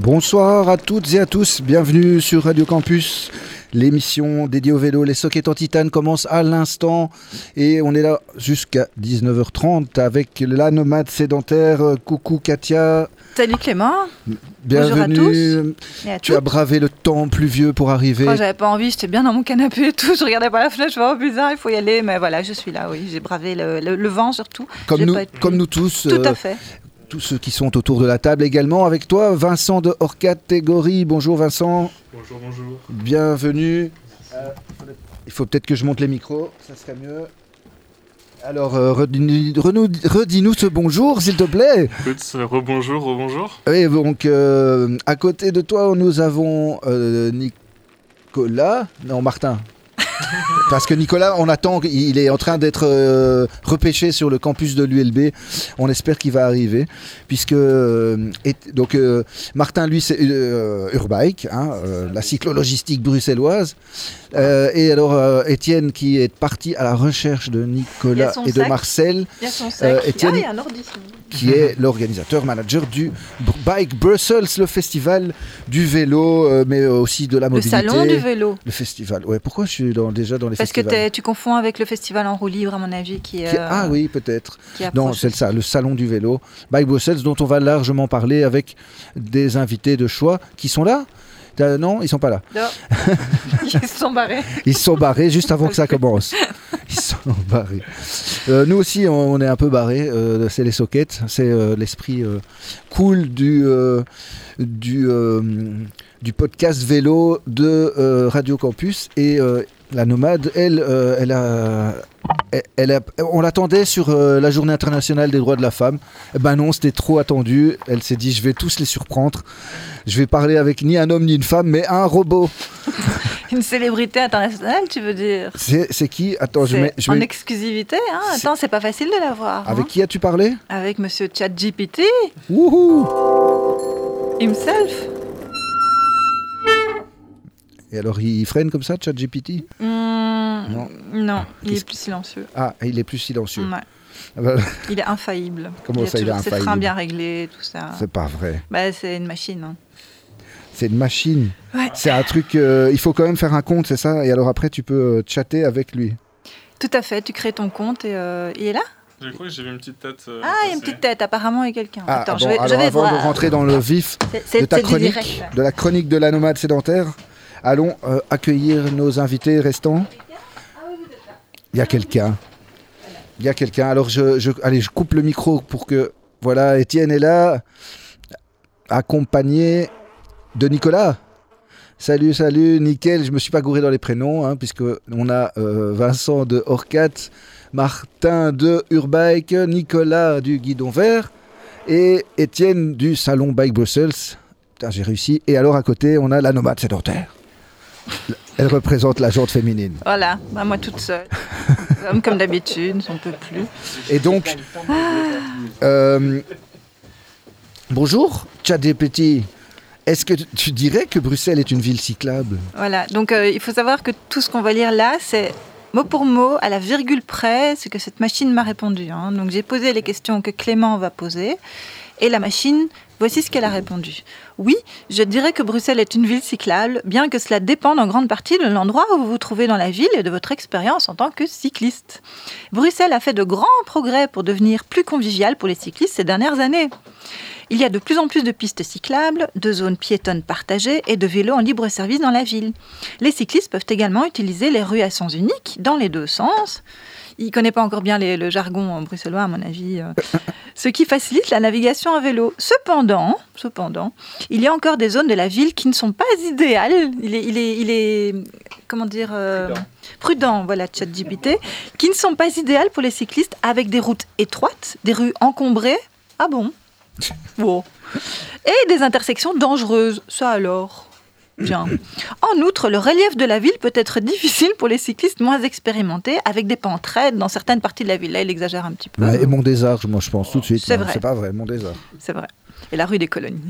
Bonsoir à toutes et à tous, bienvenue sur Radio Campus. L'émission dédiée au vélo, les sockets en titane commence à l'instant et on est là jusqu'à 19h30 avec la nomade sédentaire. Coucou Katia, Salut Clément. bienvenue. Bonjour à tous et à Tu as bravé le temps pluvieux pour arriver. Moi, j'avais pas envie, j'étais bien dans mon canapé et tout. Je regardais par la fenêtre, je vois, oh bizarre, il faut y aller. Mais voilà, je suis là, oui. J'ai bravé le, le- le vent surtout. comme, nous, pas comme nous tous, Tout euh, à fait. Tous ceux qui sont autour de la table également. Avec toi, Vincent de hors catégorie. Bonjour Vincent, Bonjour, bonjour. bienvenue. Euh, il faut peut-être que je monte les micros, ça serait mieux. Alors, euh, redis-nous ce bonjour, s'il te plaît. Écoute, rebonjour, rebonjour. Et donc, euh, à côté de toi, nous avons Nicolas. Non, Martin. Parce que Nicolas, on attend, il est en train d'être euh, repêché sur le campus de l'ULB. On espère qu'il va arriver. Puisque, euh, et- donc, euh, Martin, lui, c'est Urbike, hein, la cyclologistique bruxelloise. Et alors, Étienne, qui est parti à la recherche de Nicolas et de sac. Marcel, Il y a son sac. Étienne- Ah, qui est l'organisateur manager du Bike Brussels, le festival du vélo, mais aussi de la Le mobilité. salon du vélo. Le festival. Ouais, pourquoi je suis dans- déjà dans les Parce que festivals t'es- tu confonds avec le festival en roue libre, à mon avis, qui, Qui- euh, Ah oui, peut-être. Non, c'est ça, le salon du vélo. Bike Brussels, dont on va largement parler avec des invités de choix qui sont là. Euh, non, ils sont pas là. Non. Ils se sont barrés. Ils se sont barrés juste avant que ça commence. Ils sont barrés. Euh, nous aussi, on, on est un peu barrés. euh, c'est les sockets. C'est l'esprit cool du, du, du podcast vélo de Radio Campus. Et la nomade, elle, euh, elle a. elle- elle a- on l'attendait sur euh, la journée internationale des droits de la femme. Eh ben non, c'était trop attendu. Elle s'est dit, je vais tous les surprendre. Je vais parler avec ni un homme ni une femme, mais un robot. Une célébrité internationale, tu veux dire? C'est qui? Attends, je mets. Je En exclusivité, hein Attends, c'est pas facile de l'avoir. Avec hein. qui as-tu parlé? Avec monsieur ChatGPT Wouhou himself. Et alors il freine comme ça, ChatGPT Hmm, Non. non, il Qu'est-ce est plus silencieux. Ah, il est plus silencieux. Ouais. Ah bah, Il est infaillible. Comment il a ça, il est toujours ses freins infaillible bien réglés, tout ça. c'est pas vrai. Bah, c'est une machine. hein. C'est une machine. Ouais. C'est un truc. euh, il faut quand même faire un compte, c'est ça? Et alors après, tu peux euh, chatter avec lui? Tout à fait, tu crées ton compte et euh, il est là? Je crois que j'ai vu une petite tête. euh, Ah, il y a une petite tête, apparemment il y a quelqu'un. Ah, Attends, bon, je vais, je alors vais avant voir. de rentrer dans le vif de ta chronique, direct. de la chronique de la nomade sédentaire, allons euh, accueillir nos invités restants. Il y a quelqu'un. Il y a quelqu'un. Alors, je, allez, je coupe le micro pour que. Voilà, Étienne est là, accompagné de Nicolas. Salut, salut, nickel. Je me suis pas gouré dans les prénoms, hein, puisque on a euh, Vincent de Orcat, Martin de Urbike, Nicolas du Guidon Vert et Étienne du Salon Bike Brussels. J'ai réussi. Et alors à côté, on a la nomade sédentaire. Elle représente la jante féminine. Voilà, bah, moi toute seule. Comme, comme d'habitude, on peut plus. Et donc, euh, bonjour, ChatGPT. Est-ce que tu- tu dirais que Bruxelles est une ville cyclable? Voilà, donc euh, il faut savoir que tout ce qu'on va lire là, c'est mot pour mot, à la virgule près, ce que cette machine m'a répondu. hein. Donc j'ai posé les questions que Clément va poser, et la machine, voici ce qu'elle a répondu. Oui, je dirais que Bruxelles est une ville cyclable, bien que cela dépende en grande partie de l'endroit où vous vous trouvez dans la ville et de votre expérience en tant que cycliste. Bruxelles a fait de grands progrès pour devenir plus conviviale pour les cyclistes ces dernières années. Il y a de plus en plus de pistes cyclables, de zones piétonnes partagées et de vélos en libre service dans la ville. Les cyclistes peuvent également utiliser les rues à sens unique dans les deux sens. Il ne connaît pas encore bien les- le jargon bruxellois, à mon avis, euh, ce qui facilite la navigation à vélo. Cependant, cependant, il y a encore des zones de la ville qui ne sont pas idéales. Il est, il est, il est comment dire, euh, prudent, voilà, ChatGPT, qui ne sont pas idéales pour les cyclistes avec des routes étroites, des rues encombrées. Ah bon? Bon. Et des intersections dangereuses. Ça alors? Bien. En outre, le relief de la ville peut être difficile pour les cyclistes moins expérimentés, avec des pentes raides dans certaines parties de la ville. Là, il exagère un petit peu. Ouais, Et Mont-des-Arts, moi je pense tout de suite. C'est vrai. C'est pas vrai, Mont-des-Arts. C'est vrai. Et la rue des colonies.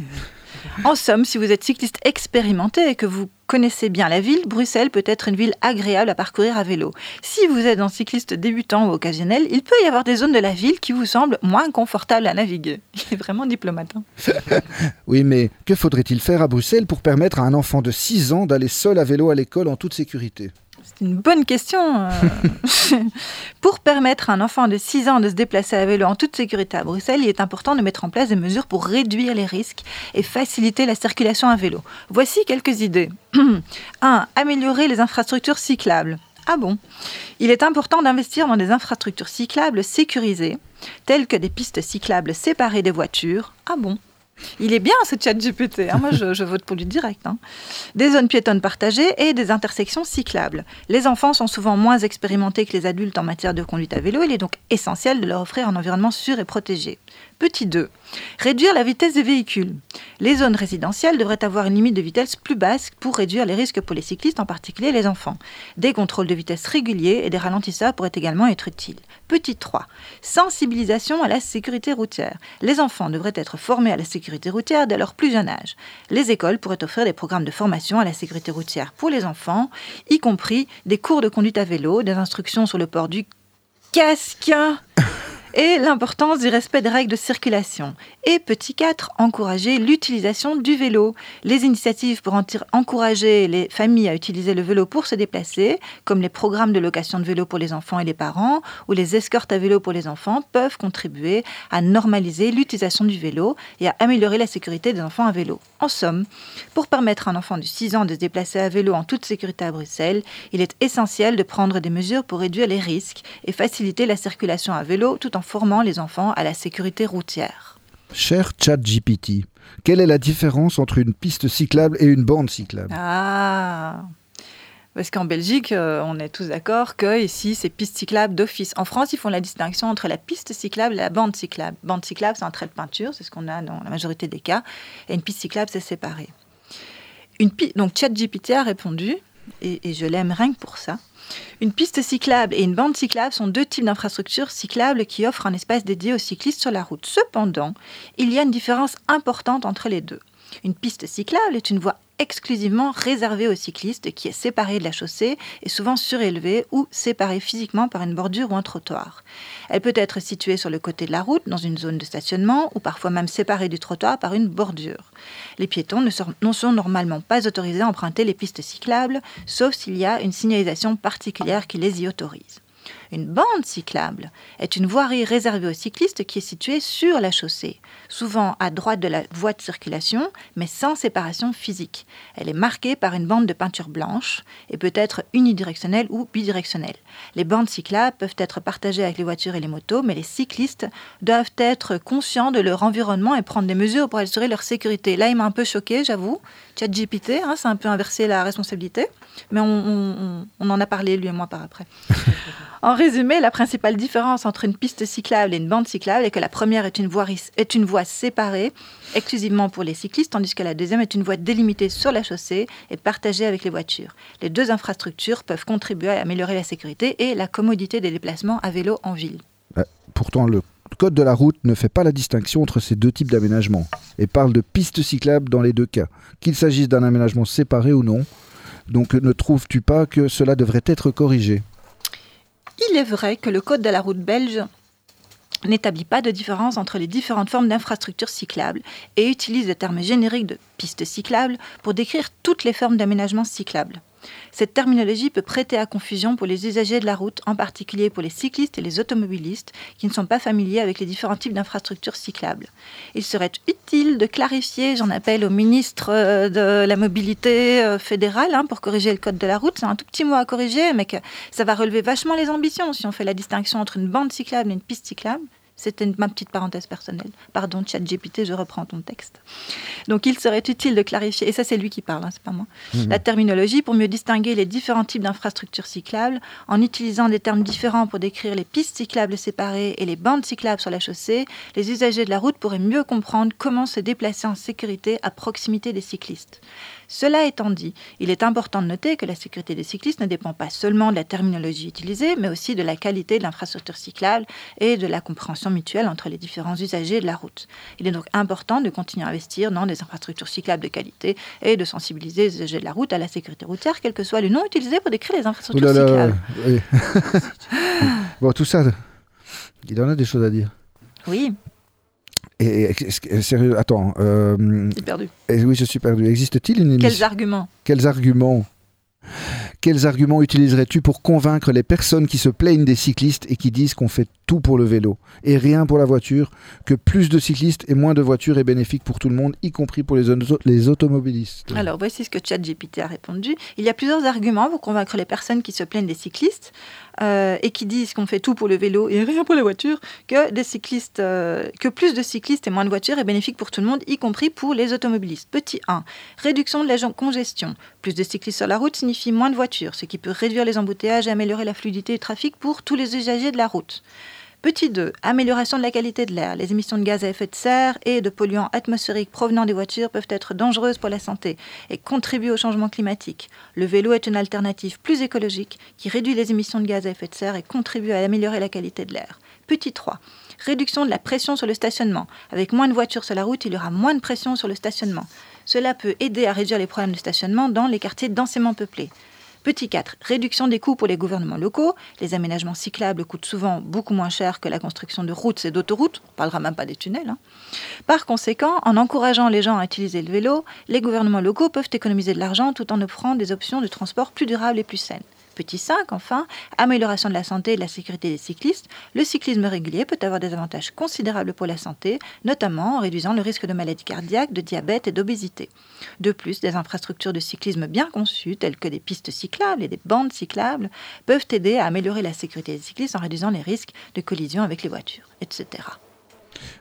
En somme, si vous êtes cycliste expérimenté et que vous connaissez bien la ville, Bruxelles peut être une ville agréable à parcourir à vélo. Si vous êtes un cycliste débutant ou occasionnel, il peut y avoir des zones de la ville qui vous semblent moins confortables à naviguer. Il est vraiment diplomate. hein. Oui, mais que faudrait-il faire à Bruxelles pour permettre à un enfant de 6 ans d'aller seul à vélo à l'école en toute sécurité? Une bonne question. euh. pour permettre à un enfant de 6 ans de se déplacer à vélo en toute sécurité à Bruxelles, il est important de mettre en place des mesures pour réduire les risques et faciliter la circulation à vélo. Voici quelques idées. 1. Améliorer les infrastructures cyclables. Ah bon? Il est important d'investir dans des infrastructures cyclables sécurisées, telles que des pistes cyclables séparées des voitures. Ah bon? Il est bien ce chat GPT, hein. moi je, vote pour lui direct. hein. Des zones piétonnes partagées et des intersections cyclables. Les enfants sont souvent moins expérimentés que les adultes en matière de conduite à vélo, il est donc essentiel de leur offrir un environnement sûr et protégé. Petit 2. Réduire la vitesse des véhicules. Les zones résidentielles devraient avoir une limite de vitesse plus basse pour réduire les risques pour les cyclistes, en particulier les enfants. Des contrôles de vitesse réguliers et des ralentisseurs pourraient également être utiles. Petit 3. Sensibilisation à la sécurité routière. Les enfants devraient être formés à la sécurité routière dès leur plus jeune âge. Les écoles pourraient offrir des programmes de formation à la sécurité routière pour les enfants, y compris des cours de conduite à vélo, des instructions sur le port du casque et l'importance du respect des règles de circulation. Et petit 4, encourager l'utilisation du vélo. Les initiatives pour encourager les familles à utiliser le vélo pour se déplacer, comme les programmes de location de vélo pour les enfants et les parents, ou les escortes à vélo pour les enfants, peuvent contribuer à normaliser l'utilisation du vélo et à améliorer la sécurité des enfants à vélo. En somme, pour permettre à un enfant de 6 ans de se déplacer à vélo en toute sécurité à Bruxelles, il est essentiel de prendre des mesures pour réduire les risques et faciliter la circulation à vélo tout en formant les enfants à la sécurité routière. Cher ChatGPT, quelle est la différence entre une piste cyclable et une bande cyclable? Ah parce qu'en Belgique, euh, on est tous d'accord que ici, c'est piste cyclable d'office. En France, ils font la distinction entre la piste cyclable et la bande cyclable. Bande cyclable, c'est un trait de peinture, c'est ce qu'on a dans la majorité des cas. Et une piste cyclable, c'est séparé. Une pi- Donc, ChatGPT a répondu, et, et je l'aime rien que pour ça. Une piste cyclable et une bande cyclable sont deux types d'infrastructures cyclables qui offrent un espace dédié aux cyclistes sur la route. Cependant, il y a une différence importante entre les deux. Une piste cyclable est une voie exclusivement réservée aux cyclistes qui est séparée de la chaussée et souvent surélevée ou séparée physiquement par une bordure ou un trottoir. Elle peut être située sur le côté de la route, dans une zone de stationnement ou parfois même séparée du trottoir par une bordure. Les piétons ne sont, normalement pas autorisés à emprunter les pistes cyclables, sauf s'il y a une signalisation particulière qui les y autorise. Une bande cyclable est une voirie réservée aux cyclistes qui est située sur la chaussée, souvent à droite de la voie de circulation, mais sans séparation physique. Elle est marquée par une bande de peinture blanche et peut être unidirectionnelle ou bidirectionnelle. Les bandes cyclables peuvent être partagées avec les voitures et les motos, mais les cyclistes doivent être conscients de leur environnement et prendre des mesures pour assurer leur sécurité. Là, il m'a un peu choqué, j'avoue. ChatGPT, hein, c'est un peu inversé la responsabilité, mais on, en a parlé, lui et moi, par après. résumé, la principale différence entre une piste cyclable et une bande cyclable est que la première est une voie, séparée exclusivement pour les cyclistes, tandis que la deuxième est une voie délimitée sur la chaussée et partagée avec les voitures. Les deux infrastructures peuvent contribuer à améliorer la sécurité et la commodité des déplacements à vélo en ville. Pourtant, le code de la route ne fait pas la distinction entre ces deux types d'aménagements et parle de pistes cyclables dans les deux cas, qu'il s'agisse d'un aménagement séparé ou non. Donc ne trouves-tu pas que cela devrait être corrigé? Il est vrai que le code de la route belge n'établit pas de différence entre les différentes formes d'infrastructures cyclables et utilise le terme générique de piste cyclable pour décrire toutes les formes d'aménagement cyclable. Cette terminologie peut prêter à confusion pour les usagers de la route, en particulier pour les cyclistes et les automobilistes qui ne sont pas familiers avec les différents types d'infrastructures cyclables. Il serait utile de clarifier, j'en appelle au ministre euh, de la mobilité euh, fédérale hein, pour corriger le code de la route. C'est un tout petit mot à corriger, mais ça va relever vachement les ambitions si on fait la distinction entre une bande cyclable et une piste cyclable. C'était ma petite parenthèse personnelle. Pardon, ChatGPT, je reprends ton texte. Donc, il serait utile de clarifier, et ça c'est lui qui parle, hein, c'est pas moi, la terminologie pour mieux distinguer les différents types d'infrastructures cyclables en utilisant des termes différents pour décrire les pistes cyclables séparées et les bandes cyclables sur la chaussée. Les usagers de la route pourraient mieux comprendre comment se déplacer en sécurité à proximité des cyclistes. Cela étant dit, il est important de noter que la sécurité des cyclistes ne dépend pas seulement de la terminologie utilisée, mais aussi de la qualité de l'infrastructure cyclable et de la compréhension mutuelle entre les différents usagers de la route. Il est donc important de continuer à investir dans des infrastructures cyclables de qualité et de sensibiliser les usagers de la route à la sécurité routière, quel que soit le nom utilisé pour décrire les infrastructures cyclables. Oui. bon, tout ça, il en a des choses à dire. Oui. Et, et, sérieux, attends. Euh, perdu. Et, oui, je suis perdu. Existe-t-il une émission Quels arguments? Quels arguments? Quels arguments utiliserais-tu pour convaincre les personnes qui se plaignent des cyclistes et qui disent qu'on fait tout pour le vélo et rien pour la voiture, que plus de cyclistes et moins de voitures est bénéfique pour tout le monde, y compris pour les, les automobilistes? Alors voici ce que ChatGPT a répondu. Il y a plusieurs arguments pour convaincre les personnes qui se plaignent des cyclistes euh, et qui disent qu'on fait tout pour le vélo et rien pour la voiture, que, des cyclistes, euh, que plus de cyclistes et moins de voitures est bénéfique pour tout le monde, y compris pour les automobilistes. Petit 1. Réduction de la congestion. Plus de cyclistes sur la route signifie moins de voitures, ce qui peut réduire les embouteillages et améliorer la fluidité du trafic pour tous les usagers de la route. Petit 2. Amélioration de la qualité de l'air. Les émissions de gaz à effet de serre et de polluants atmosphériques provenant des voitures peuvent être dangereuses pour la santé et contribuer au changement climatique. Le vélo est une alternative plus écologique qui réduit les émissions de gaz à effet de serre et contribue à améliorer la qualité de l'air. Petit 3. Réduction de la pression sur le stationnement. Avec moins de voitures sur la route, il y aura moins de pression sur le stationnement. Cela peut aider à réduire les problèmes de stationnement dans les quartiers densément peuplés. Petit 4, réduction des coûts pour les gouvernements locaux. Les aménagements cyclables coûtent souvent beaucoup moins cher que la construction de routes et d'autoroutes. On ne parlera même pas des tunnels. Hein. Par conséquent, en encourageant les gens à utiliser le vélo, les gouvernements locaux peuvent économiser de l'argent tout en offrant des options de transport plus durables et plus saines. Petit 5, enfin, amélioration de la santé et de la sécurité des cyclistes. Le cyclisme régulier peut avoir des avantages considérables pour la santé, notamment en réduisant le risque de maladies cardiaques, de diabète et d'obésité. De plus, des infrastructures de cyclisme bien conçues, telles que des pistes cyclables et des bandes cyclables, peuvent aider à améliorer la sécurité des cyclistes en réduisant les risques de collision avec les voitures, etc.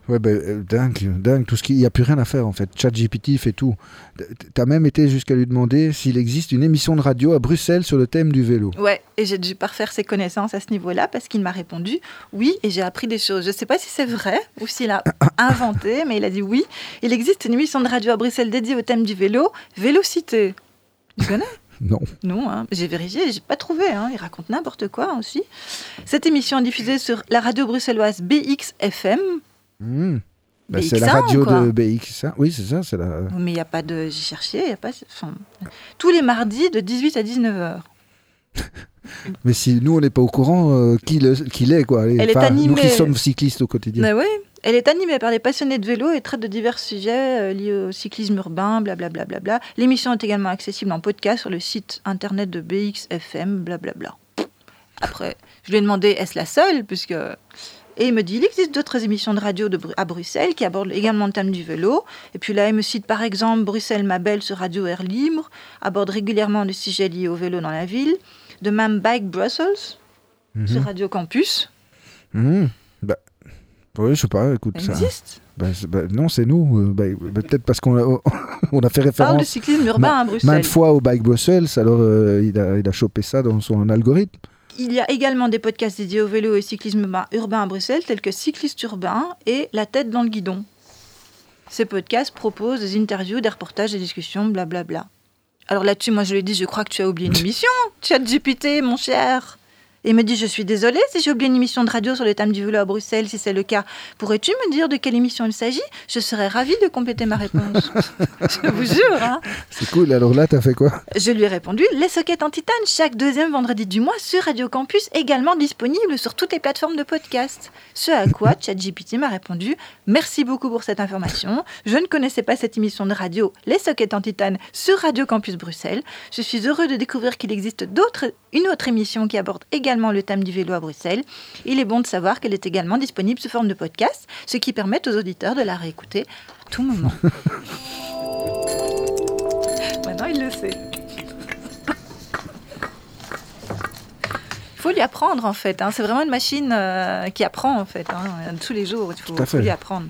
Ouais, ben, dingue, dingue. Tout ce qu'il n'y a plus rien à faire en fait. ChatGPT fait tout. Tu as même été jusqu'à lui demander s'il existe une émission de radio à Bruxelles sur le thème du vélo. Ouais, et j'ai dû parfaire ses connaissances à ce niveau-là parce qu'il m'a répondu oui et j'ai appris des choses. Je ne sais pas si c'est vrai ou s'il a inventé, mais il a dit oui. Il existe une émission de radio à Bruxelles dédiée au thème du vélo, Vélocité. Tu connais non. Non, hein. j'ai vérifié, j'ai pas trouvé. Hein. Il raconte n'importe quoi aussi. Cette émission est diffusée sur la radio bruxelloise BXFM, Hmm. Bah, c'est la radio de BX. Oui, c'est ça. C'est la... Mais il n'y a pas de. J'ai cherché, il y a pas. tous les mardis de 18 à 19h. Mais si nous, on n'est pas au courant euh, qui qu'il est, quoi. Elle est animée... Nous qui sommes cyclistes au quotidien. Mais oui, elle est animée par des passionnés de vélo et traite de divers sujets euh, liés au cyclisme urbain, blablabla. Bla, bla, bla. L'émission est également accessible en podcast sur le site internet de BXFM, blablabla. Après, je lui ai demandé est-ce la seule, puisque et il me dit, il existe d'autres émissions de radio de, à Bruxelles qui abordent également le thème du vélo. Et puis là, il me cite par exemple Bruxelles ma belle sur Radio Air Libre, aborde régulièrement des sujets liés au vélo dans la ville. De même Bike Brussels mhm. sur Radio Campus. Mmh. Bah, oui, je sais pas, écoute. Ça, existe? Bah, bah, non, c'est nous. Euh, bah, peut-être parce qu'on a, on a fait référence. Parle de cyclisme urbain à Bruxelles. Maintes fois au Bike Brussels, alors euh, il, a, il a chopé ça dans son algorithme. Il y a également des podcasts dédiés au vélo et au cyclisme urbain à Bruxelles, tels que Cycliste urbain et La tête dans le guidon. Ces podcasts proposent des interviews, des reportages, des discussions, blablabla. Alors là-dessus, moi je lui ai dit, je crois que tu as oublié une émission, chat GPT, mon cher. Et il me dit Je suis désolée si j'ai oublié une émission de radio sur le thème du vélo à Bruxelles. Si c'est le cas, pourrais-tu me dire de quelle émission il s'agit? Je serais ravie de compléter ma réponse. je vous jure. Hein. C'est cool. Alors là, tu as fait quoi? Je lui ai répondu Les sockets en titane, chaque deuxième vendredi du mois sur Radio Campus, également disponible sur toutes les plateformes de podcast. Ce à quoi ChatGPT m'a répondu Merci beaucoup pour cette information. Je ne connaissais pas cette émission de radio, Les sockets en titane, sur Radio Campus Bruxelles. Je suis heureux de découvrir qu'il existe d'autres, une autre émission qui aborde également le thème du vélo à Bruxelles. Il est bon de savoir qu'elle est également disponible sous forme de podcast, ce qui permet aux auditeurs de la réécouter à tout moment. Maintenant, il le sait. Il faut lui apprendre en fait. Hein. C'est vraiment une machine euh, qui apprend en fait. Hein. Tous les jours, il faut lui apprendre.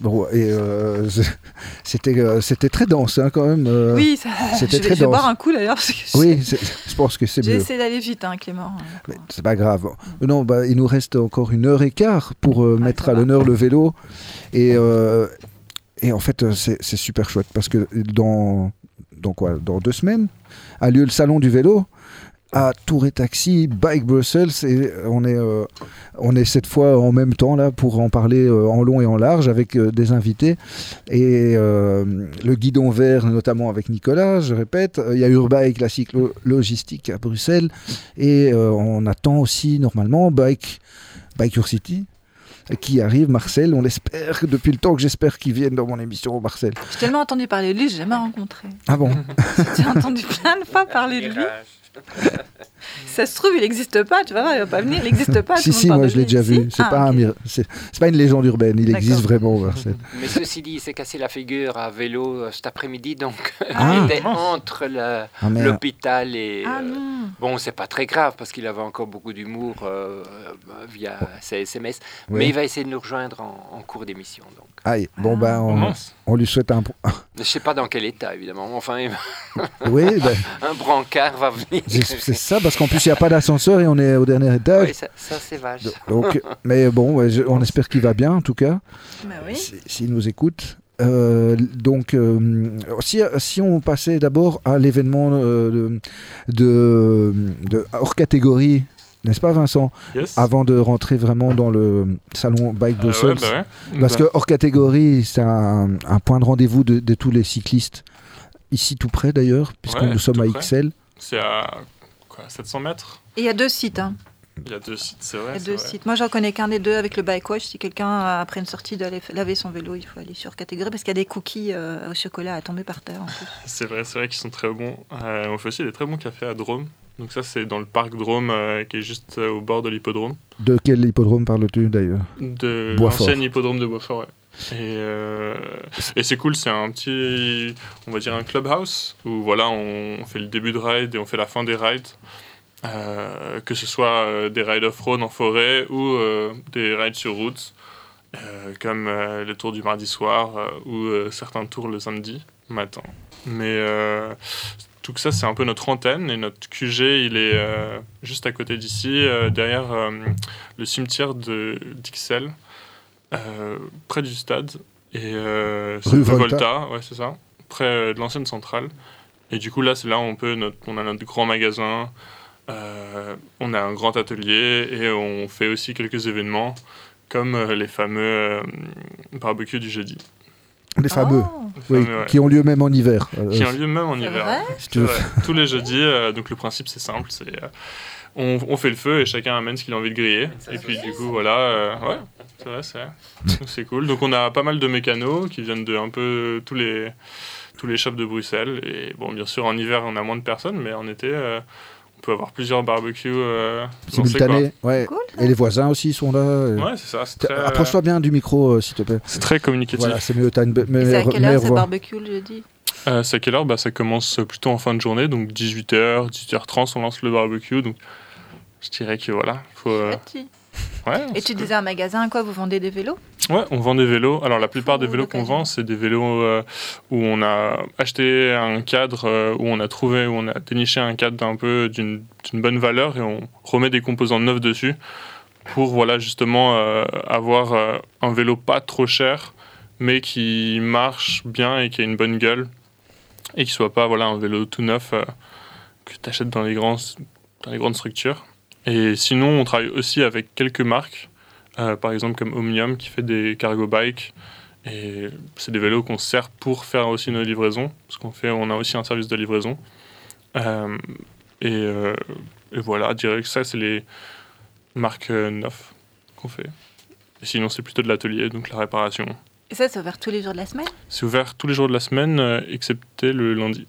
Bon, et euh, c'était euh, c'était très dense hein, quand même. Euh, oui, c'était très dense. Je vais boire un coup d'ailleurs. Oui, je pense que c'est mieux. J'ai essayé d'aller vite, hein, Clément. C'est pas grave. Non, bah, il nous reste encore une heure et quart pour mettre à l'honneur le vélo. Et, et en fait, c'est super chouette parce que dans donc quoi, dans deux semaines, a lieu le salon du vélo à Tour et Taxi, Bike Brussels, et on est, euh, on est cette fois en même temps là pour en parler euh, en long et en large avec euh, des invités et euh, le guidon vert notamment avec Nicolas, je répète, il y a Urbike, la cyclo logistique à Bruxelles et euh, on attend aussi normalement Bike, Bike Your City qui arrive, Marcel, on l'espère, depuis le temps que j'espère qu'il vienne dans mon émission, Marcel. J'ai tellement entendu parler de lui, j'ai jamais rencontré. Ah bon J'ai entendu plein de fois parler de lui. Si ça se trouve, il n'existe pas, tu vas voir, il va pas venir, il n'existe pas. Si, si, moi je l'ai déjà Si vu. C'est Ah, pas, un c'est pas une légende urbaine, il existe vraiment, Marcel. Mais ceci dit, il s'est cassé la figure à vélo euh, cet après-midi, donc Ah. il était entre Ah, l'hôpital et... Ah euh. Bon, c'est pas très grave parce qu'il avait encore beaucoup d'humour euh, euh, via ses SMS, Oui. mais il va essayer de nous rejoindre en, en cours d'émission. Donc, Aïe, bon, Ah. ben, on, lui souhaite un. je sais pas dans quel état évidemment. Enfin, Oui, ben, un brancard va venir. c'est ça, parce qu'en plus, il n'y a pas d'ascenseur et on est au dernier étage. Oui, ça, ça, c'est vache. Donc, mais bon, ouais, je- on espère qu'il va bien, en tout cas, Bah oui. si- s'il nous écoute. Euh, donc, euh, si, si on passait d'abord à l'événement euh, de, de, de- hors catégorie, n'est-ce pas, Vincent Yes. Avant de rentrer vraiment dans le salon Bike Euh, ouais, Brussels? bah ouais. Parce Bah, que hors catégorie, c'est un, un point de rendez-vous de, de tous les cyclistes. Ici tout près d'ailleurs, puisque Ouais, nous sommes à près. XL. C'est à quoi, 700 mètres? Et il y a deux sites. Hein. Il y a deux sites, c'est Il vrai. y a c'est deux sites. Moi, j'en connais qu'un des deux avec le bike wash. Si quelqu'un, après une sortie, doit aller laver son vélo, il faut aller sur catégorie parce qu'il y a des cookies euh, au chocolat à tomber par terre. C'est vrai, c'est vrai qu'ils sont très bons. Euh, on fait aussi des très bons cafés à Drôme. Donc ça, c'est dans le parc Drôme euh, qui est juste euh, au bord de l'hippodrome. De quel hippodrome parles-tu d'ailleurs? De Boisfort. l'ancien hippodrome de Beaufort, ouais. Et, euh, et c'est cool, c'est un petit, on va dire un clubhouse où voilà, on fait le début de ride et on fait la fin des rides. Que ce soit des rides off-road en forêt ou des rides sur route, comme les tours du mardi soir ou certains tours le samedi matin. Mais tout ça, c'est un peu notre antenne et notre QG, il est euh, juste à côté d'ici, euh, derrière euh, le cimetière de d'Ixelles, près du stade. Et c'est Rue rue Volta. ouais, c'est ça, près de l'ancienne centrale. Et du coup, là, c'est là où on, peut notre, on a notre grand magasin, on a un grand atelier et on fait aussi quelques événements comme les fameux barbecues du jeudi. Les fameux, Oh, Les oui, fameux, ouais. qui ont lieu même en hiver. euh, Qui ont lieu même en hiver. vrai si tu veux. Ouais, tous les jeudis. euh, donc le principe c'est simple, c'est euh, on, on fait le feu et chacun amène ce qu'il a envie de griller. Et puis du coup voilà, euh, ouais, c'est vrai, c'est c'est cool. Donc on a pas mal de mécanos qui viennent de un peu tous les tous les shops de Bruxelles. Et bon, bien sûr en hiver on a moins de personnes, mais en été euh, on peut avoir plusieurs barbecues euh, lancés, Simultané, ouais. Cool. Et les voisins aussi sont là. euh. Ouais, c'est ça. Très, euh, Approche-toi bien du micro, euh, s'il te plaît. c'est très communicatif. Voilà, c'est mieux. T'as une Et c'est à quelle heure ce barbecue le jeudi? Euh, c'est à quelle heure? Bah, Ça commence plutôt en fin de journée, donc 18h, 18h30, on lance le barbecue. Donc je dirais que voilà, faut. euh, ouais, Et tu disais un magasin, quoi Vous vendez des vélos? Ouais, on vend des vélos. Alors la plupart des Pour vélos qu'on vend, c'est des vélos euh, où on a acheté un cadre, euh, où on a trouvé, où on a déniché un cadre d'un peu d'une bonne valeur et on remet des composants neufs dessus pour voilà justement euh, avoir un vélo pas trop cher, mais qui marche bien et qui a une bonne gueule et qui soit pas voilà un vélo tout neuf que tu achètes dans les grands dans les grandes structures. Et sinon, on travaille aussi avec quelques marques. Euh, par exemple comme Omnium qui fait des cargo bikes. Et c'est des vélos qu'on sert pour faire aussi nos livraisons, parce qu'on fait, on a aussi un service de livraison. Euh, et, euh, et voilà, je dirais que ça, c'est les marques euh, neuves qu'on fait. Et sinon, c'est plutôt de l'atelier, donc la réparation. Et ça, c'est ouvert tous les jours de la semaine? C'est ouvert tous les jours de la semaine, euh, excepté le lundi.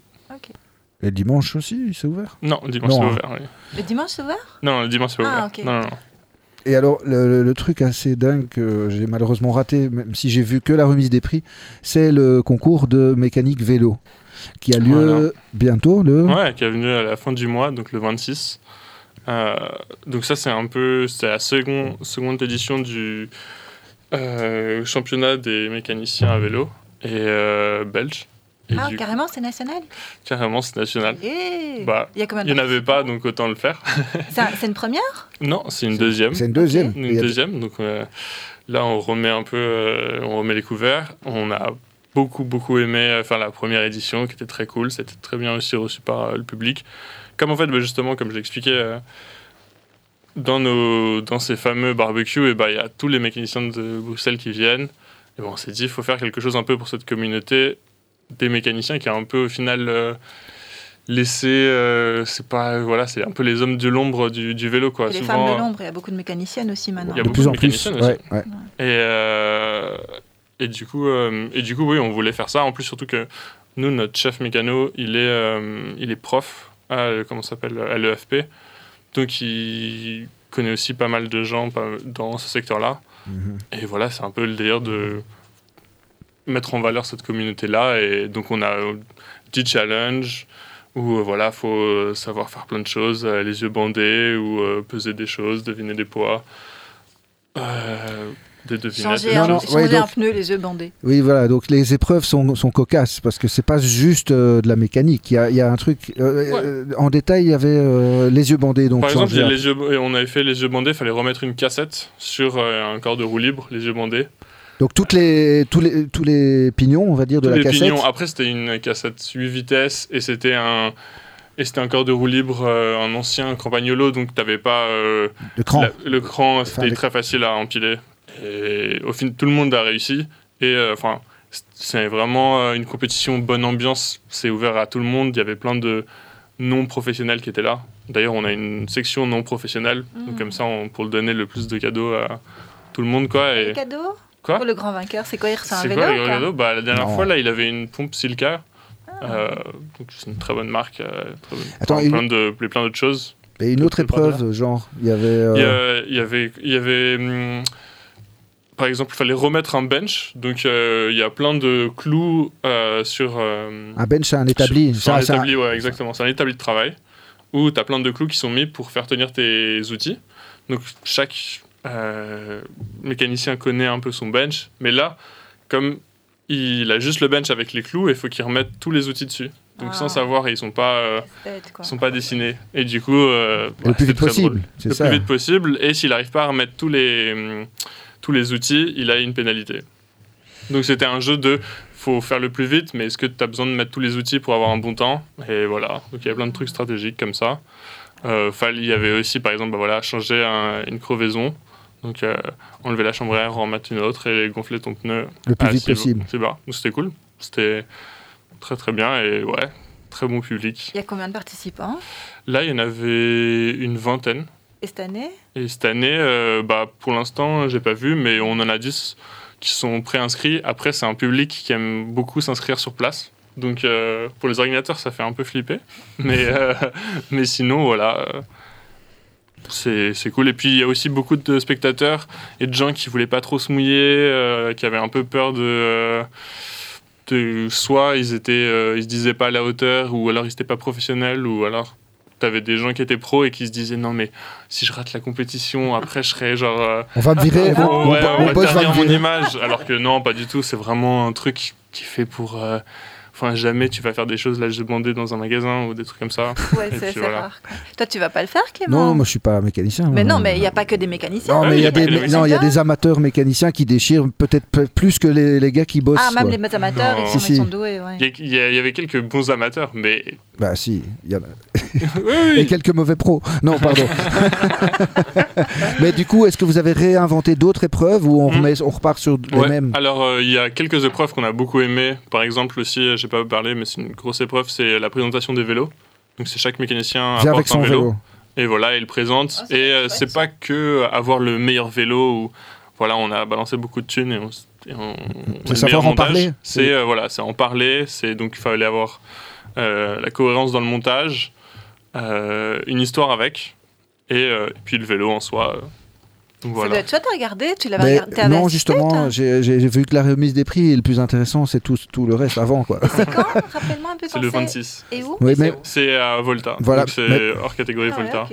Et dimanche aussi, c'est ouvert? Non, dimanche, c'est hein. ouvert. oui. Le dimanche, c'est ouvert? Non, le dimanche, c'est Ah, ouvert. ok. Non, non, non. Et alors, le, truc assez dingue que j'ai malheureusement raté, même si j'ai vu que la remise des prix, c'est le concours de mécanique vélo qui a lieu Voilà. bientôt, le Ouais, qui est venu à la fin du mois, donc le 26. Euh, donc ça, c'est un peu, c'est la seconde, seconde édition du euh, championnat des mécaniciens à vélo et euh, belge. Et Ah, du carrément, c'est national carrément, c'est national. Eh Bah, Il y a combien Il de n'y en avait pas, donc autant le faire. C'est un- C'est une première? Non, c'est une deuxième. C'est une deuxième. Une deuxième, donc euh, là on remet un peu, euh, on remet les couverts. On a beaucoup, beaucoup aimé euh, faire la première édition, qui était très cool. C'était très bien aussi reçu par euh, le public. Comme en fait, bah, justement, comme j'ai expliqué, euh, dans, nos, dans ces fameux barbecues, et bah, il y a tous les mécaniciens de Bruxelles qui viennent. Et bon, on s'est dit, il faut faire quelque chose un peu pour cette communauté des mécaniciens qui a un peu au final euh, laissé. euh, c'est pas. Voilà, c'est un peu les hommes de l'ombre du, du vélo, quoi. Et les Souvent, femmes de euh, l'ombre, il y a beaucoup de mécaniciennes aussi maintenant. Il y a De beaucoup plus de en plus. mécaniciennes aussi. Ouais, ouais. Et, euh, et, du coup, euh, et du coup, oui, on voulait faire ça. En plus, surtout que nous, notre chef mécano, il est, euh, il est prof à, comment s'appelle, à l'EFP. Donc, il connaît aussi pas mal de gens dans ce secteur-là. Mhm. Et voilà, c'est un peu le délire de mettre en valeur cette communauté-là. Et donc, on a petit challenge où, euh, voilà, faut euh, savoir faire plein de choses, euh, les yeux bandés, ou euh, peser des choses, deviner des poids, euh, des devinettes. Changer, des Non, un, non, ouais, un donc- pneu, les yeux bandés. Oui, voilà, donc les épreuves sont, sont cocasses parce que c'est pas juste euh, de la mécanique. Il y a, il y a un truc. euh, Ouais. euh, en détail, il y avait euh, les yeux bandés. Donc Par exemple, les yeux, on avait fait les yeux bandés, il fallait remettre une cassette sur euh, un corps de roue libre, les yeux bandés. Donc toutes les, tous, les, tous les pignons, on va dire, de Tous la les cassette. pignons. Après, c'était une cassette 8 vitesses et c'était un. Et c'était un corps de roue libre, euh, un ancien campagnolo, donc t'avais pas euh, Le cran. la- le cran, c'était très facile à empiler. Et au fin, tout le monde a réussi. Et euh, enfin, c'est vraiment euh, une compétition bonne ambiance. C'est ouvert à tout le monde. Il y avait plein de non professionnels qui étaient là. D'ailleurs, on a une section non professionnelle, donc Mm. comme ça, on, pour le donner le plus de cadeaux à tout le monde, quoi. Les cadeaux Quoi Pour le grand vainqueur, c'est quoi Il reçoit un c'est vélo quoi Bah, la dernière Non. fois, là, il avait une pompe Silka. Ah. Euh, donc c'est une très bonne marque. euh, très bonne- Attends, enfin, il- plein de plein d'autres choses. Et une autre épreuve, genre, il y avait. euh, Il, y a- il y avait, il y avait hum, par exemple, il fallait remettre un bench. Donc, euh, il y a plein de clous euh, sur. euh, Un bench, c'est un établi. sur- sur un Ça, c'est un- établi, ouais, exactement. C'est un établi de travail où tu as plein de clous qui sont mis pour faire tenir tes outils. Donc, chaque euh, mécanicien connaît un peu son bench. Mais là, comme il a juste le bench avec les clous, il faut qu'il remette tous les outils dessus. Donc, Ah. sans savoir, ils sont pas. euh, ils sont pas dessinés. Et du coup, euh, le ouais, plus vite possible. Le ça. plus vite possible. Et s'il n'arrive pas à remettre tous les, tous les outils, il a une pénalité. Donc c'était un jeu de faut faire le plus vite, mais est-ce que tu as besoin de mettre tous les outils pour avoir un bon temps? Et voilà. Donc il y a plein de trucs stratégiques comme ça. Euh, fall- il y avait aussi, par exemple, bah voilà, changer un- une crevaison. Donc euh, enlever la chambre à air, en mettre une autre et gonfler ton pneu Le plus à vite possible. C'est bas. Donc c'était cool. C'était très très bien et ouais, très bon public. Il y a combien de participants? Là, il y en avait une vingtaine. Et cette année? Et cette année, euh, bah, pour l'instant, j'ai pas vu, mais on en a 10 qui sont préinscrits. Après, c'est un public qui aime beaucoup s'inscrire sur place. Donc, euh, pour les organisateurs, ça fait un peu flipper. Mais, euh, mais sinon, voilà. C'est c'est cool. Et puis, il y a aussi beaucoup de spectateurs et de gens qui voulaient pas trop se mouiller, euh, qui avaient un peu peur de. euh, de soit ils étaient euh, ils se disaient pas à la hauteur ou alors ils étaient pas professionnels ou alors t'avais des gens qui étaient pros et qui se disaient non mais si je rate la compétition après je serai genre euh, On va me virer. ouais, mon on va va me mon image alors que non pas du tout c'est vraiment un truc qui est fait pour enfin jamais tu vas faire des choses là je demandais dans un magasin ou des trucs comme ça Ouais, c'est voilà. rare. quoi. Toi, tu vas pas le faire, Clément Non, moi je suis pas mécanicien. Mais moi. non, mais il n'y a pas que des mécaniciens. Non, mais il y a des, non, y a amateurs mécaniciens qui déchirent peut-être plus que les, les gars qui bossent. Ah, même quoi. les amateurs, ils, sont, Si, ils si. sont doués. Ouais. il y, il y y avait quelques bons amateurs mais Bah si, il y en a. oui, Et quelques mauvais pros. Non, pardon. mais du coup, est-ce que vous avez réinventé d'autres épreuves ou on, Hmm. remet, on repart sur les Ouais. mêmes? Alors, euh, il y a quelques épreuves qu'on a beaucoup aimées. Par exemple, aussi, euh, j'ai pas parlé, mais c'est une grosse épreuve, c'est la présentation des vélos. Donc, c'est chaque mécanicien apporte avec son un vélo, vélo. et voilà, il le présente. Ah, et euh, c'est pas que avoir le meilleur vélo ou voilà, on a balancé beaucoup de thunes et on, et on- savoir en montage, parler. C'est euh, voilà, c'est en parler. C'est donc il fallait avoir euh, la cohérence dans le montage, euh, une histoire avec, et, euh, et puis le vélo en soi. Donc Ça voilà. doit être chouette à regarder. Tu l'avais regardé non, justement, toi j'ai vu que la remise des prix est le plus intéressant, c'est tout, tout le reste avant. quoi. C'est quand Rappelle-moi un peu C'est le 26. Et où Oui, mais, C'est à Volta. Voilà, c'est mais- hors catégorie Ah ouais, Volta.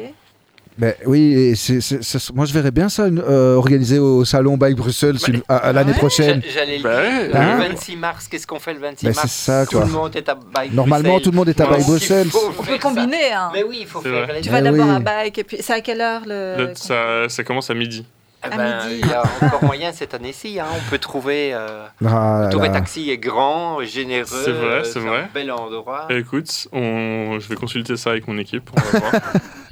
Mais oui, et c'est- c'est- c'est- moi je verrais bien ça euh, organisé au salon Bike Bruxelles une- à, à l'année Ouais. prochaine. J'a- J'allais le Bah dire. ouais, Le Hein 26 mars, qu'est-ce qu'on fait le 26 Bah, mars c'est ça, Tout quoi. le monde est à Bike Normalement, Bruxelles. tout le monde est à Donc, Bike il Bruxelles. faut On peut faire ça. combiner. Hein. Mais oui, il faut C'est faire vrai. les Tu deux. vas Eh d'abord oui. à bike et puis c'est à quelle heure le. Le- ça, ça commence à midi. Eh À ben, midi. il y a encore moyen cette année-ci. hein. On peut trouver. Euh, Ah là Touré là. Taxi est grand, généreux. C'est vrai, euh, c'est un vrai. bel endroit. Écoute, on... je vais consulter ça avec mon équipe. On va voir.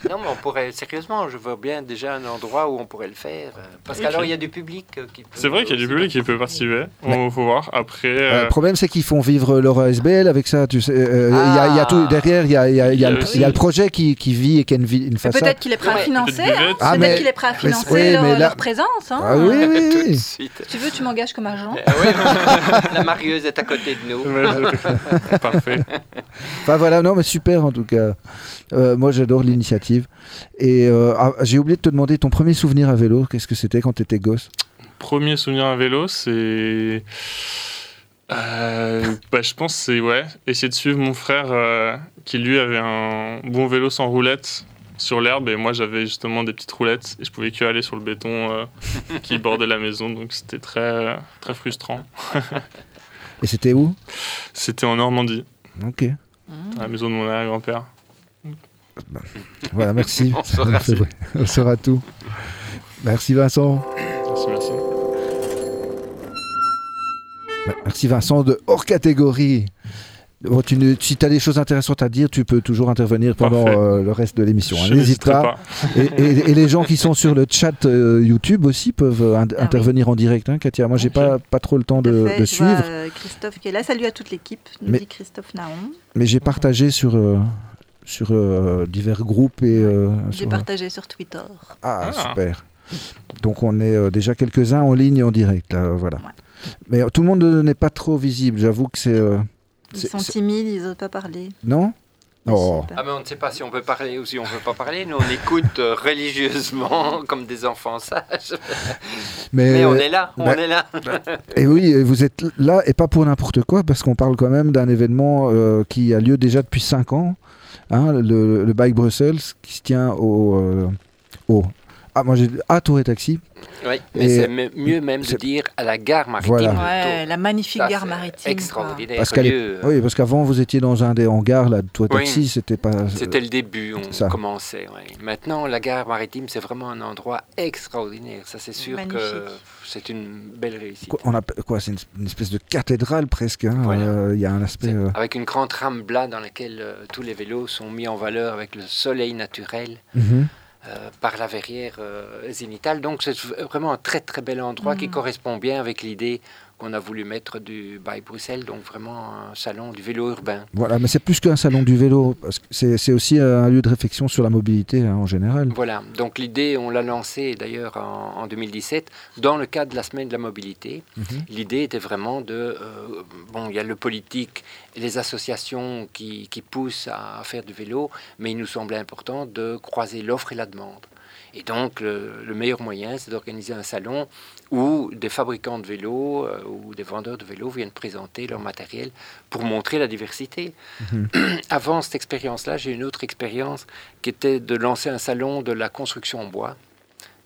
Non, mais on pourrait, sérieusement, je vois bien déjà un endroit où on pourrait le faire. euh, Parce Ok. qu'alors, il y a du public euh, qui peut. C'est vrai qu'il y a du public qui peut participer. On faut voir. Après, Euh, euh, Le problème, c'est qu'ils font vivre leur ASBL avec ça. Tu sais, euh, il y a- il y a tout Ah. derrière. Il y a, y y le- projet qui, qui vit et qui a une, vie- une façade. Peut-être qu'il est prêt à financer. peut-être hein. Ah, Peut-être qu'il est prêt à financer oui, leur, mais là- leur présence. hein. Ah oui, oui, Tout de suite. Tu veux, tu m'engages comme agent. Oui, la marieuse est à côté de nous. parfait. Enfin voilà, non mais super en tout cas. Euh, moi j'adore l'initiative. Et euh, ah, j'ai oublié de te demander ton premier souvenir à vélo. Qu'est-ce que c'était quand tu étais gosse? Premier souvenir à vélo, c'est. Euh, bah, je pense que c'est ouais, essayer de suivre mon frère euh, qui lui avait un bon vélo sans roulette sur l'herbe et moi j'avais justement des petites roulettes et je pouvais que aller sur le béton euh, qui bordait la maison donc c'était très très frustrant. Et c'était où? C'était en Normandie, Ok. à la maison de mon arrière-grand-père. Voilà, merci. On fait tout. On. Merci Vincent. Merci, merci. Merci Vincent de hors catégorie. Bon, tu ne- si tu as des choses intéressantes à dire, tu peux toujours intervenir pendant euh, le reste de l'émission. hein. N'hésite n'hésiterai pas. Et, et- et les gens qui sont sur le chat euh, YouTube aussi peuvent euh, in- Ah oui. intervenir en direct, hein, Katia. Moi, j'ai Ok. pas, pas trop le temps Tout de, fait, de je vois, suivre, euh, Christophe qui est là. Salut à toute l'équipe, nous Mais- dit Christophe Naon. mais j'ai partagé sur, euh, sur euh, divers groupes et. euh, J'ai sur- partagé sur Twitter. Ah, Ah. super. Donc on est euh, déjà quelques-uns en ligne et en direct, là, euh, voilà. Ouais. Mais euh, tout le monde euh, n'est pas trop visible, j'avoue que c'est... euh, Ils sont timides, ils n'osent pas parler. Non? Mais Oh. Ah, mais on ne sait pas si on peut parler ou si on ne peut pas parler. Nous, on écoute euh, religieusement, comme des enfants sages. Mais, Mais on est là, on bah- est là. Et oui, vous êtes là, et pas pour n'importe quoi, parce qu'on parle quand même d'un événement euh, qui a lieu déjà depuis 5 ans, hein, le, le Bike Brussels, qui se tient au... euh, au ah, moi j'ai... À Tour et Taxi. Oui, mais c'est mieux même de dire à la gare maritime. Voilà. Ouais, la magnifique Ça, gare c'est maritime. Extraordinaire. Parce lieu. Oui, parce qu'avant vous étiez dans un des hangars, là, de Tour et Oui. Taxi, c'était pas... C'était le début, on Ça. commençait. ouais. Maintenant, la gare maritime, c'est vraiment un endroit extraordinaire. Ça, c'est sûr que c'est une belle réussite. Quoi, on appelle quoi C'est une, une espèce de cathédrale presque. hein, Voilà. euh, Il y a un aspect. Euh, Avec une grande rame blanche dans laquelle euh, tous les vélos sont mis en valeur avec le soleil naturel mhm. Euh, par la verrière euh, zénitale. Donc c'est vraiment un très très bel endroit qui Mhm. correspond bien avec l'idée qu'on a voulu mettre du By Bruxelles, donc vraiment un salon du vélo urbain. Voilà, mais c'est plus qu'un salon du vélo. parce que C'est aussi un lieu de réflexion sur la mobilité hein, en général. Voilà, donc l'idée, on l'a lancée d'ailleurs en, en 2017 dans le cadre de la semaine de la mobilité. Mhm. L'idée était vraiment de... euh, bon, il y a le politique et les associations qui, qui poussent à faire du vélo, mais il nous semblait important de croiser l'offre et la demande. Et donc, le, le meilleur moyen, c'est d'organiser un salon où des fabricants de vélos euh, ou des vendeurs de vélos viennent présenter leur matériel pour montrer la diversité. Mhm. Avant cette expérience-là, j'ai une autre expérience qui était de lancer un salon de la construction en bois.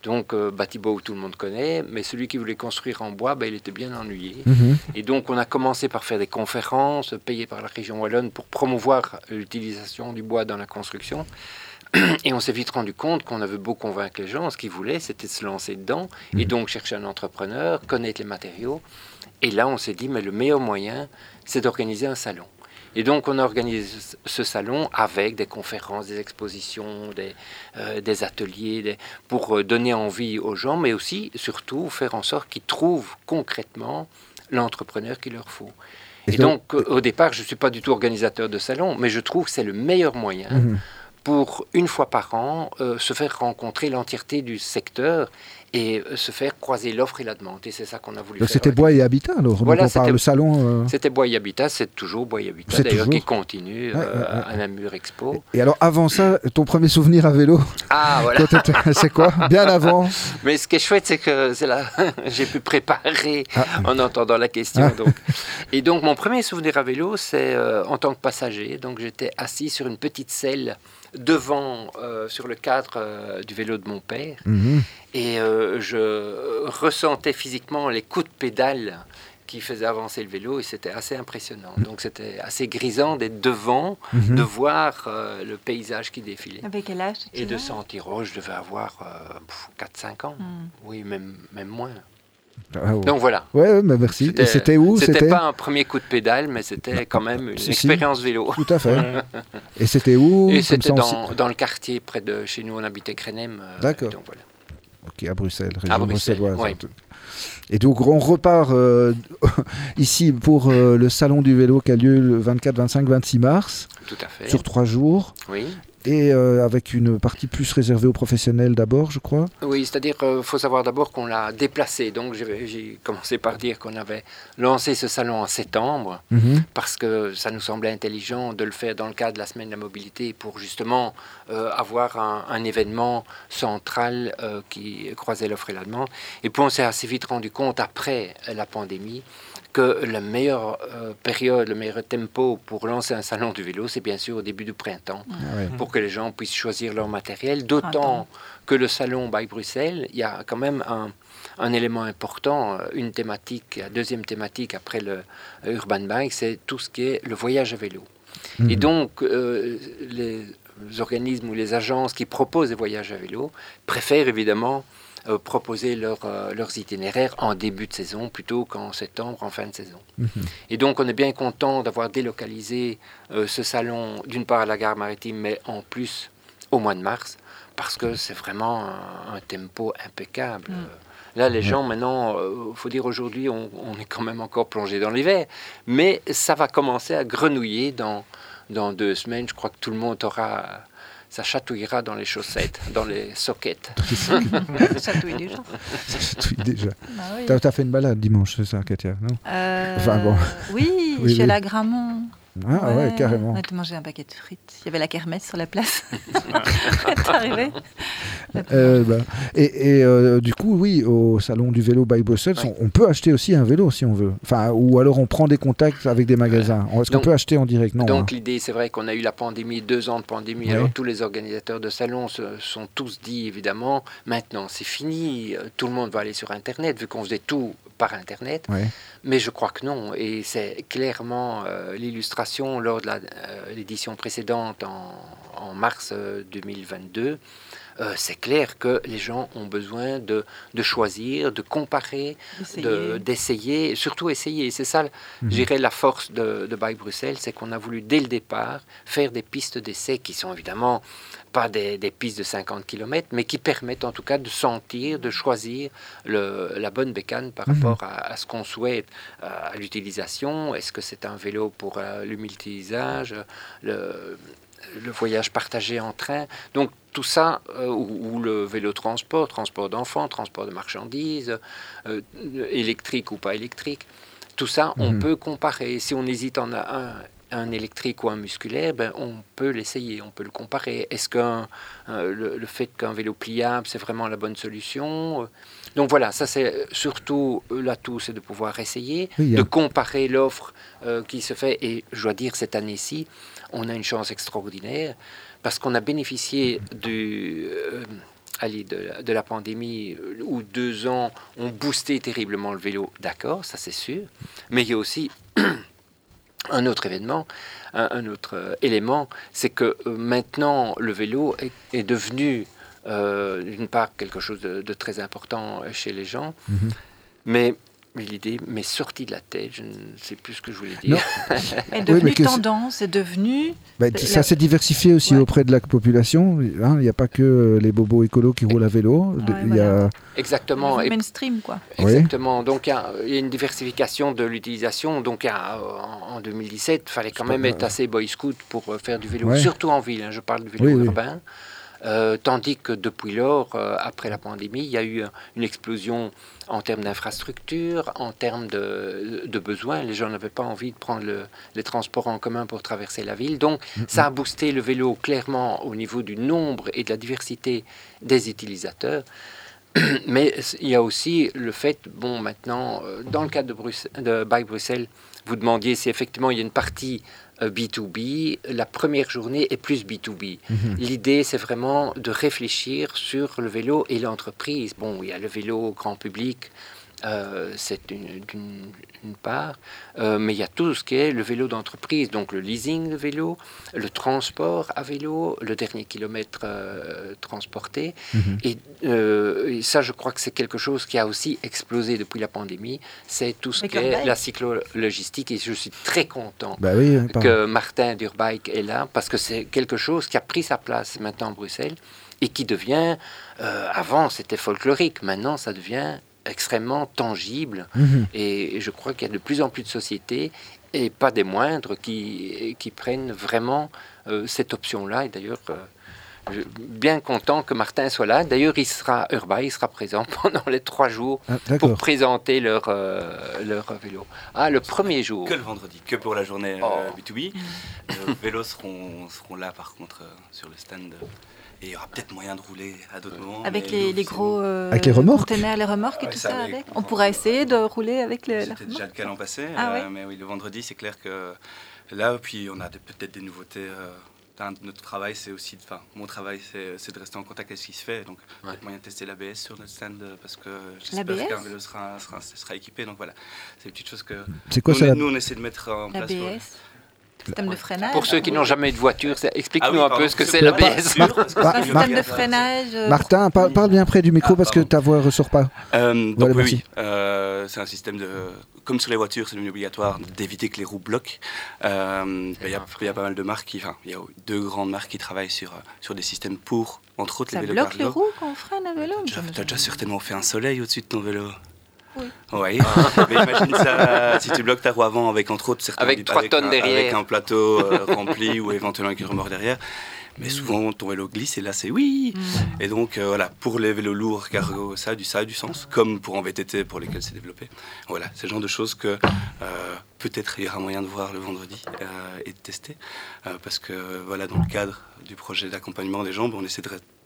Donc, euh, Batibo, tout le monde connaît, mais celui qui voulait construire en bois, ben, il était bien ennuyé. Mhm. Et donc, on a commencé par faire des conférences payées par la région Wallonne pour promouvoir l'utilisation du bois dans la construction. Et on s'est vite rendu compte qu'on avait beau convaincre les gens, ce qu'ils voulaient, c'était de se lancer dedans et Mhm. donc chercher un entrepreneur, connaître les matériaux. Et là, on s'est dit, mais le meilleur moyen, c'est d'organiser un salon. Et donc, on a organisé ce- salon avec des conférences, des expositions, des, euh, des ateliers, des- pour euh, donner envie aux gens, mais aussi, surtout, faire en sorte qu'ils trouvent concrètement l'entrepreneur qu'il leur faut. Et Et donc, au départ, je ne suis pas du tout organisateur de salon, mais je trouve que c'est le meilleur moyen Mhm. Pour, une fois par an, euh, se faire rencontrer l'entièreté du secteur et euh, se faire croiser l'offre et la demande. Et c'est ça qu'on a voulu Donc faire. c'était Bois et Habitat alors. Voilà, on parle c'était- le salon. euh, C'était Bois et Habitat, c'est toujours Bois et Habitat, d'ailleurs, qui toujours. continue Ouais, ouais, ouais. à Namur Expo. Et alors avant ça, ton premier souvenir à vélo, Ah, voilà. c'est quoi? Bien avant. Mais ce qui est chouette, c'est que c'est là, j'ai pu préparer Ah. en entendant la question. Ah. Donc. Et donc, mon premier souvenir à vélo, c'est en tant que passager. Donc, j'étais assis sur une petite selle devant, euh, sur le cadre euh, du vélo de mon père. Mhm. Et euh, je ressentais physiquement les coups de pédale qui faisait avancer le vélo et c'était assez impressionnant. Donc c'était assez grisant d'être devant, Mhm. de voir euh, le paysage qui défilait. Avec quel âge Et de sentir, oh, je devais avoir euh, pff, 4-5 ans. Hmm. Oui, même, même moins. Ah, ouais. Donc voilà. Ouais, mais merci. C'était- Et c'était où? C'était pas un premier coup de pédale, mais c'était quand même une Si, si. expérience vélo. Tout à fait. Et c'était où? Et c'était dans, le quartier près de chez nous, on habitait Crénem. euh, D'accord. Donc voilà. Ok, à Bruxelles, région À Bruxelles, bruxelloise. ouais. Et donc on repart euh, ici pour euh, le salon du vélo qui a lieu le 24, 25, 26 mars, Tout à fait. sur trois jours, Oui. Et euh, avec une partie plus réservée aux professionnels d'abord, je crois. Oui, c'est-à-dire qu'il faut savoir d'abord qu'on l'a déplacé. Donc j'ai commencé par dire qu'on avait lancé ce salon en septembre Mhm. parce que ça nous semblait intelligent de le faire dans le cadre de la semaine de la mobilité pour justement euh, avoir un, un événement central euh, qui croisait l'offre et la demande. Et puis on s'est assez vite rendu compte après la pandémie que la meilleure euh, période, le meilleur tempo pour lancer un salon du vélo, c'est bien sûr au début du printemps Ah ouais. pour que les gens puissent choisir leur matériel. D'autant que le salon by Bruxelles, il y a quand même un, un élément important, euh, une thématique, la deuxième thématique après le euh, Urban Bike, c'est tout ce qui est le voyage à vélo. Et Mhm. donc, euh, les organismes ou les agences qui proposent des voyages à vélo préfèrent évidemment euh, proposer leur, euh, leurs itinéraires en début de saison plutôt qu'en septembre, en fin de saison. Mhm. Et donc, on est bien content d'avoir délocalisé euh, ce salon d'une part à la gare maritime, mais en plus au mois de mars, parce que c'est vraiment un, un tempo impeccable. Mm. Là, les gens, maintenant, il faut dire aujourd'hui, on, on est quand même encore plongé dans l'hiver, mais ça va commencer à grenouiller dans, dans deux semaines. Je crois que tout le monde aura. Ça chatouillera dans les chaussettes, dans les sockets. Ça touille déjà. Oui, déjà. Bah oui. T'as t'as fait une balade dimanche, c'est ça, Katia non? Euh, Enfin, bon. Oui, Oui, chez oui. la Gramont. Ah ouais, carrément. On a mangé un paquet de frites. Il y avait la kermesse sur la place. T'es arrivé Euh, bah, et et, euh, du coup, oui, au salon du vélo by Brussels, Ouais. on, on peut acheter aussi un vélo si on veut. Enfin, ou alors on prend des contacts avec des magasins. Est-ce qu'on peut acheter en direct? Non. Donc hein. l'idée, c'est vrai qu'on a eu la pandémie, deux ans de pandémie, Ouais. alors tous les organisateurs de salons se sont tous dit, évidemment, maintenant c'est fini, euh, tout le monde va aller sur Internet, vu qu'on faisait tout par Internet. Mais je crois que non, et c'est clairement euh, l'illustration lors de euh, l'édition précédente en, en mars euh, 2022. Euh, c'est clair que les gens ont besoin de, de choisir, de comparer, de- Essayer. d'essayer, surtout essayer. C'est ça, Mhm. je dirais, la force de, de Bike Bruxelles, c'est qu'on a voulu dès le départ faire des pistes d'essai qui sont évidemment pas des, des pistes de 50 km, mais qui permettent en tout cas de sentir, de choisir le- la bonne bécane par Mhm. rapport à, à ce qu'on souhaite, euh, à l'utilisation. Est-ce que c'est un vélo pour euh, le multi-usage, le, voyage partagé en train Donc tout ça, euh, ou, ou le vélo transport, transport d'enfants, transport de marchandises, euh, électrique ou pas électrique, tout ça, on Mhm. peut comparer. Si on hésite en un, un électrique ou un musculaire, ben, on peut l'essayer, on peut le comparer. Est-ce que le, le fait qu'un vélo pliable, c'est vraiment la bonne solution Donc voilà, ça c'est surtout euh, l'atout, c'est de pouvoir essayer, Oui, de comparer l'offre euh, qui se fait. Et je dois dire, cette année-ci, on a une chance extraordinaire parce qu'on a bénéficié du... euh, allez, de, la- de la pandémie euh, où deux ans ont boosté terriblement le vélo, d'accord, ça c'est sûr, mais il y a aussi un autre événement, un, un autre euh, élément, c'est que euh, maintenant le vélo est, est devenu euh, d'une part quelque chose de, de très important chez les gens, Mhm. mais l'idée m'est sortie de la tête, je ne sais plus ce que je voulais dire. est devenu mais que c'est- tendance, c'est devenu. Bah, La- ça s'est diversifié aussi Ouais. auprès de la population. hein. Il n'y a pas que euh, les bobos écolos qui roulent à vélo. Ouais, De- il y a... Exactement. Et mainstream, quoi. Oui. Exactement. Donc il y, a, il y a une diversification de l'utilisation. Donc a, euh, en, en 2017, il fallait quand même pas- être assez boy scout pour euh, faire du vélo, Ouais. surtout en ville. hein, je parle du vélo Oui, oui. urbain. Euh, tandis que depuis lors, euh, après la pandémie, il y a eu une explosion en termes d'infrastructures, en termes de, de besoins. Les gens n'avaient pas envie de prendre le- les transports en commun pour traverser la ville. Donc, ça a boosté le vélo clairement au niveau du nombre et de la diversité des utilisateurs. Mais il y a aussi le fait, bon, maintenant, euh, dans le cadre de, Bruxelles, de Bike Bruxelles, vous demandiez si effectivement il y a une partie B2B. La première journée est plus B2B. Mhm. L'idée, c'est vraiment de réfléchir sur le vélo et l'entreprise. Bon, il y a le vélo grand public Euh, c'est une, une, part. Euh, mais il y a tout ce qui est le vélo d'entreprise, donc le leasing de vélo, le transport à vélo, le dernier kilomètre euh, transporté. Mhm. et, ça, je crois que c'est quelque chose qui a aussi explosé depuis la pandémie. C'est tout ce qui est la cyclo-logistique. Et je suis très content bah que Martin Durbike est là, parce que c'est quelque chose qui a pris sa place maintenant à Bruxelles et qui devient, avant c'était folklorique, maintenant ça devient extrêmement tangible. Mhm. Et, je crois qu'il y a de plus en plus de sociétés, et pas des moindres, qui, qui prennent vraiment euh, cette option-là. Et d'ailleurs, euh, bien content que Martin soit là. D'ailleurs, il sera Urba, il sera présent pendant les trois jours ah, pour présenter leur, euh, leur vélo. Ah, le premier jour. Que le vendredi, que pour la journée B2B. Les vélos seront, seront là, par contre, sur le stand et il y aura peut-être moyen de rouler à d'autres moments. Avec les, les, gros euh, avec les remorques. les remorques et tout ça, avec. On pourra essayer de rouler avec les. C'était déjà le cas l'an passé, ah euh, mais oui, le vendredi, c'est clair que là, puis on a peut-être des nouveautés. Euh, notre travail, c'est aussi, enfin, mon travail, c'est de rester en contact avec ce qui se fait. Donc, ouais. moyen de tester l'ABS sur notre stand parce que j'espère qu'un vélo sera, sera, sera, équipé. Donc voilà, c'est une petite chose que. C'est quoi nous, ça Nous, on essaie de mettre en place. Système de freinage. Pour ceux qui n'ont jamais eu de voiture, explique-nous ah un peu ce que c'est l'ABS. Système de freinage. Euh, Martin, parle, bien près du micro parce que ta voix ne ressort pas. Euh, donc oui, euh, c'est un système de... Comme sur les voitures, c'est devenu obligatoire d'éviter que les roues bloquent. Il y, a pas mal de marques, enfin, il y a deux grandes marques qui travaillent sur, sur des systèmes pour, entre autres, les vélos bloque les roues quand on freine un vélo Tu as déjà certainement fait un soleil au-dessus de ton vélo. Oui. mais imagine ça, si tu bloques ta roue avant avec entre autres certains avec trois tonnes un, derrière, avec un plateau euh, rempli ou éventuellement avec une remorque derrière. Mais mm. souvent ton vélo glisse et là c'est oui. Mm. Et donc euh, voilà, pour les vélos lourds cargo, ça a du ça a du sens, comme pour en VTT pour lesquels c'est développé. Voilà, c'est le genre de choses que euh, peut-être il y aura moyen de voir le vendredi et de tester, parce que voilà dans le cadre du projet d'accompagnement des jambes, on essaie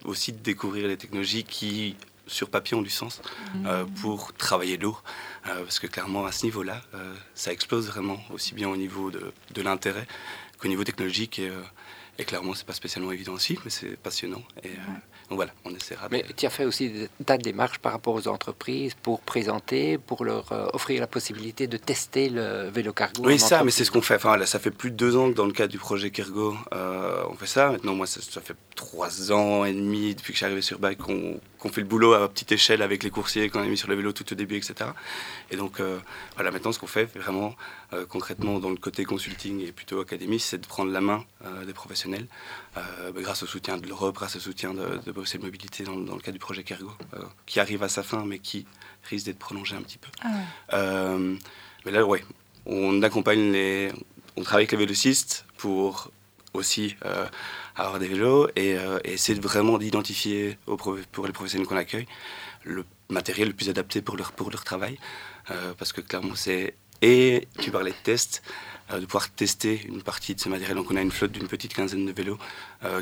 aussi de découvrir les technologies qui sur papier ont du sens euh, mmh. pour travailler lourd. Euh, parce que clairement, à ce niveau-là, euh, ça explose vraiment, aussi bien au niveau de, de l'intérêt qu'au niveau technologique. Et, et clairement, c'est pas spécialement évident aussi, mais c'est passionnant. Et, donc voilà, on essaiera. Mais tu as fait aussi des démarches par rapport aux entreprises pour présenter, pour leur offrir la possibilité de tester le vélo cargo. Oui, ça, mais c'est ce qu'on fait. Enfin, là, ça fait plus de deux ans que dans le cadre du projet Kergo, on fait ça. Maintenant, moi, ça, ça, fait trois ans et demi depuis que je suis arrivé sur Bike qu'on qu'on fait le boulot à petite échelle avec les coursiers qu'on a mis sur le vélo tout au début, etc. Et donc, euh, voilà, maintenant, ce qu'on fait vraiment euh, concrètement dans le côté consulting et plutôt académie, c'est de prendre la main euh, des professionnels bah, grâce au soutien de l'Europe, grâce au soutien de, de Bruxelles Mobilité dans, le cadre du projet Cargo, qui arrive à sa fin, mais qui risque d'être prolongé un petit peu. Ah mais là, ouais, on accompagne les. On travaille avec les vélocistes pour aussi avoir des vélos et, euh, essayer vraiment d'identifier pour les professionnels qu'on accueille le matériel le plus adapté pour leur, pour leur travail. Euh, parce que clairement, c'est. Et tu parlais de tests, euh, de pouvoir tester une partie de ce matériel. Donc, on a une flotte d'une petite quinzaine de vélos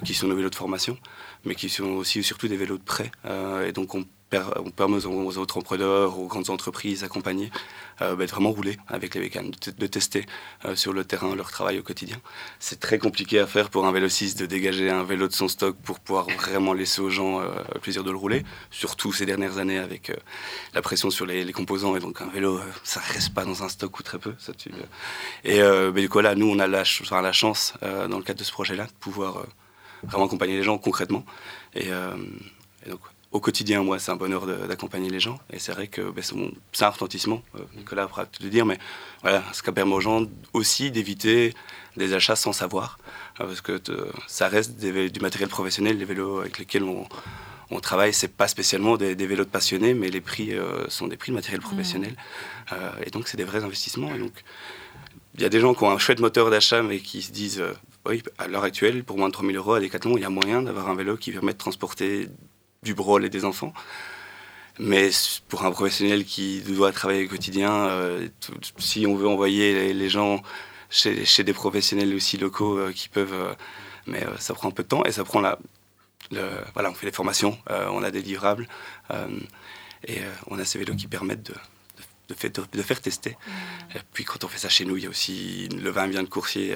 qui sont nos vélos de formation, mais qui sont aussi surtout des vélos de prêt. et donc, on permet aux, entrepreneurs, aux grandes entreprises accompagnées euh, bah, de vraiment rouler avec les bécanes, de, tester euh, sur le terrain leur travail au quotidien. C'est très compliqué à faire pour un vélociste de dégager un vélo de son stock pour pouvoir vraiment laisser aux gens euh, le plaisir de le rouler, surtout ces dernières années avec la pression sur les, composants. Et donc un vélo, ça reste pas dans un stock ou très peu. Et du coup, là, nous, on a la chance, dans le cadre de ce projet-là, de pouvoir vraiment accompagner les gens concrètement. Et, et donc, au quotidien, moi, c'est un bonheur d'accompagner les gens. Et c'est vrai que ben, c'est un retentissement. Euh, Nicolas pourra te le dire, mais voilà, ce qui permet aux gens aussi d'éviter des achats sans savoir. Euh, parce que ça reste du matériel professionnel, les vélos avec lesquels on, on travaille, c'est pas spécialement des, vélos de passionnés, mais les prix euh, sont des prix de matériel professionnel. Mmh. et donc, c'est des vrais investissements. Et donc, il y a des gens qui ont un chouette moteur d'achat, mais qui se disent oui, à l'heure actuelle, pour moins de 3000 euros à Decathlon, il y a moyen d'avoir un vélo qui permet de transporter du brol et des enfants. Mais pour un professionnel qui doit travailler au quotidien, euh, si on veut envoyer les, gens chez, des professionnels aussi locaux euh, qui peuvent... Euh, mais ça prend un peu de temps et ça prend la... Voilà, on fait des formations, on a des livrables et on a ces vélos qui permettent de, faire tester. Et puis quand on fait ça chez nous, il y a aussi le vin bien de coursier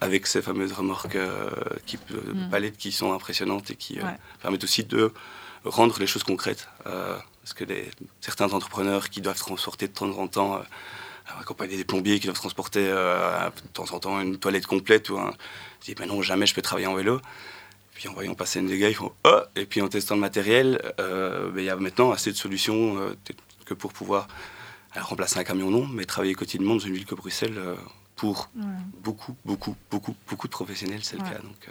avec ces fameuses remorques euh, qui, euh, mm. palettes qui sont impressionnantes et qui euh, permettent aussi de rendre les choses concrètes. parce que certains entrepreneurs qui doivent transporter de temps en temps accompagner des plombiers qui doivent transporter de temps en temps une toilette complète ou un... Je dis, ben non, jamais je peux travailler en vélo. Puis en voyant passer une gars, ils font oh Et puis en testant le matériel, ben, il y a maintenant assez de solutions que pour pouvoir remplacer un camion, non, mais travailler quotidiennement dans une ville comme Bruxelles, pour beaucoup, beaucoup, beaucoup, beaucoup de professionnels, c'est le cas. Donc,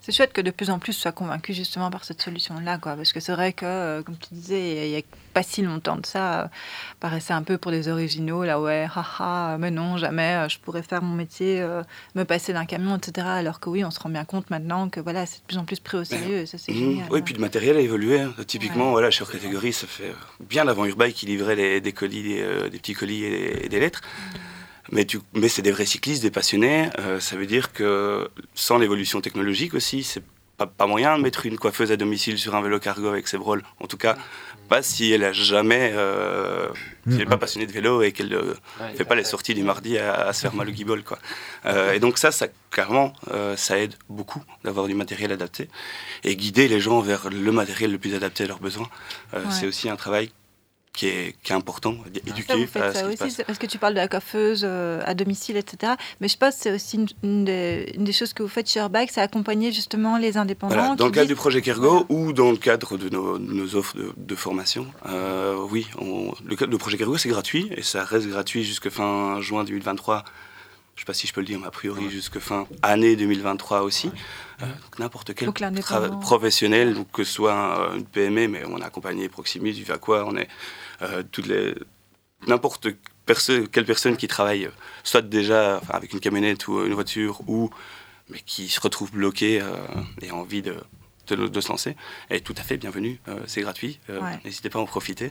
c'est chouette que de plus en plus soient convaincus justement par cette solution-là, quoi. Parce que c'est vrai que, euh, comme tu disais, il n'y a, pas si longtemps de ça, euh, paraissait un peu pour des originaux, là, ouais, haha, mais non, jamais, euh, je pourrais faire mon métier, me passer d'un camion, etc. Alors que oui, on se rend bien compte maintenant que voilà, c'est de plus en plus pris au sérieux, ça c'est mmh. génial. Oui, puis le matériel a évolué. Hein. Typiquement, voilà, chez catégorie, ça fait bien avant Urbaï qui livrait les, des colis, des, petits colis et, des lettres. Mmh. Mais, mais c'est des vrais cyclistes, des passionnés. Euh, ça veut dire que sans l'évolution technologique aussi, c'est pas, pas moyen de mettre une coiffeuse à domicile sur un vélo cargo avec ses broles. En tout cas, pas si elle a jamais, euh, si elle n'est pas passionnée de vélo et qu'elle ne euh, fait pas les sorties du mardi à, se faire mal au guibol. Quoi. et donc ça, ça clairement, ça aide beaucoup d'avoir du matériel adapté et guider les gens vers le matériel le plus adapté à leurs besoins. C'est aussi un travail qui est, qui est, important, éduquer. Ça, ça aussi, parce que tu parles de la coiffeuse euh, à domicile, etc. Mais je pense que c'est aussi une, des, choses que vous faites chez Urbike, c'est accompagner justement les indépendants. dans le cadre du projet Kergo ou dans le cadre de nos, nos offres de, de formation, euh, oui, on, le, le, projet Kergo c'est gratuit et ça reste gratuit jusqu'à fin juin 2023 je ne sais pas si je peux le dire, mais a priori jusque fin année 2023 aussi. N'importe quel professionnel, donc que ce soit une PME, mais on a accompagné Proximus, quoi on est euh, toutes les n'importe quelle personne qui travaille, soit déjà avec une camionnette ou une voiture, ou mais qui se retrouve bloquée euh, et a envie de, de, se lancer, est tout à fait bienvenue. c'est gratuit. N'hésitez pas à en profiter.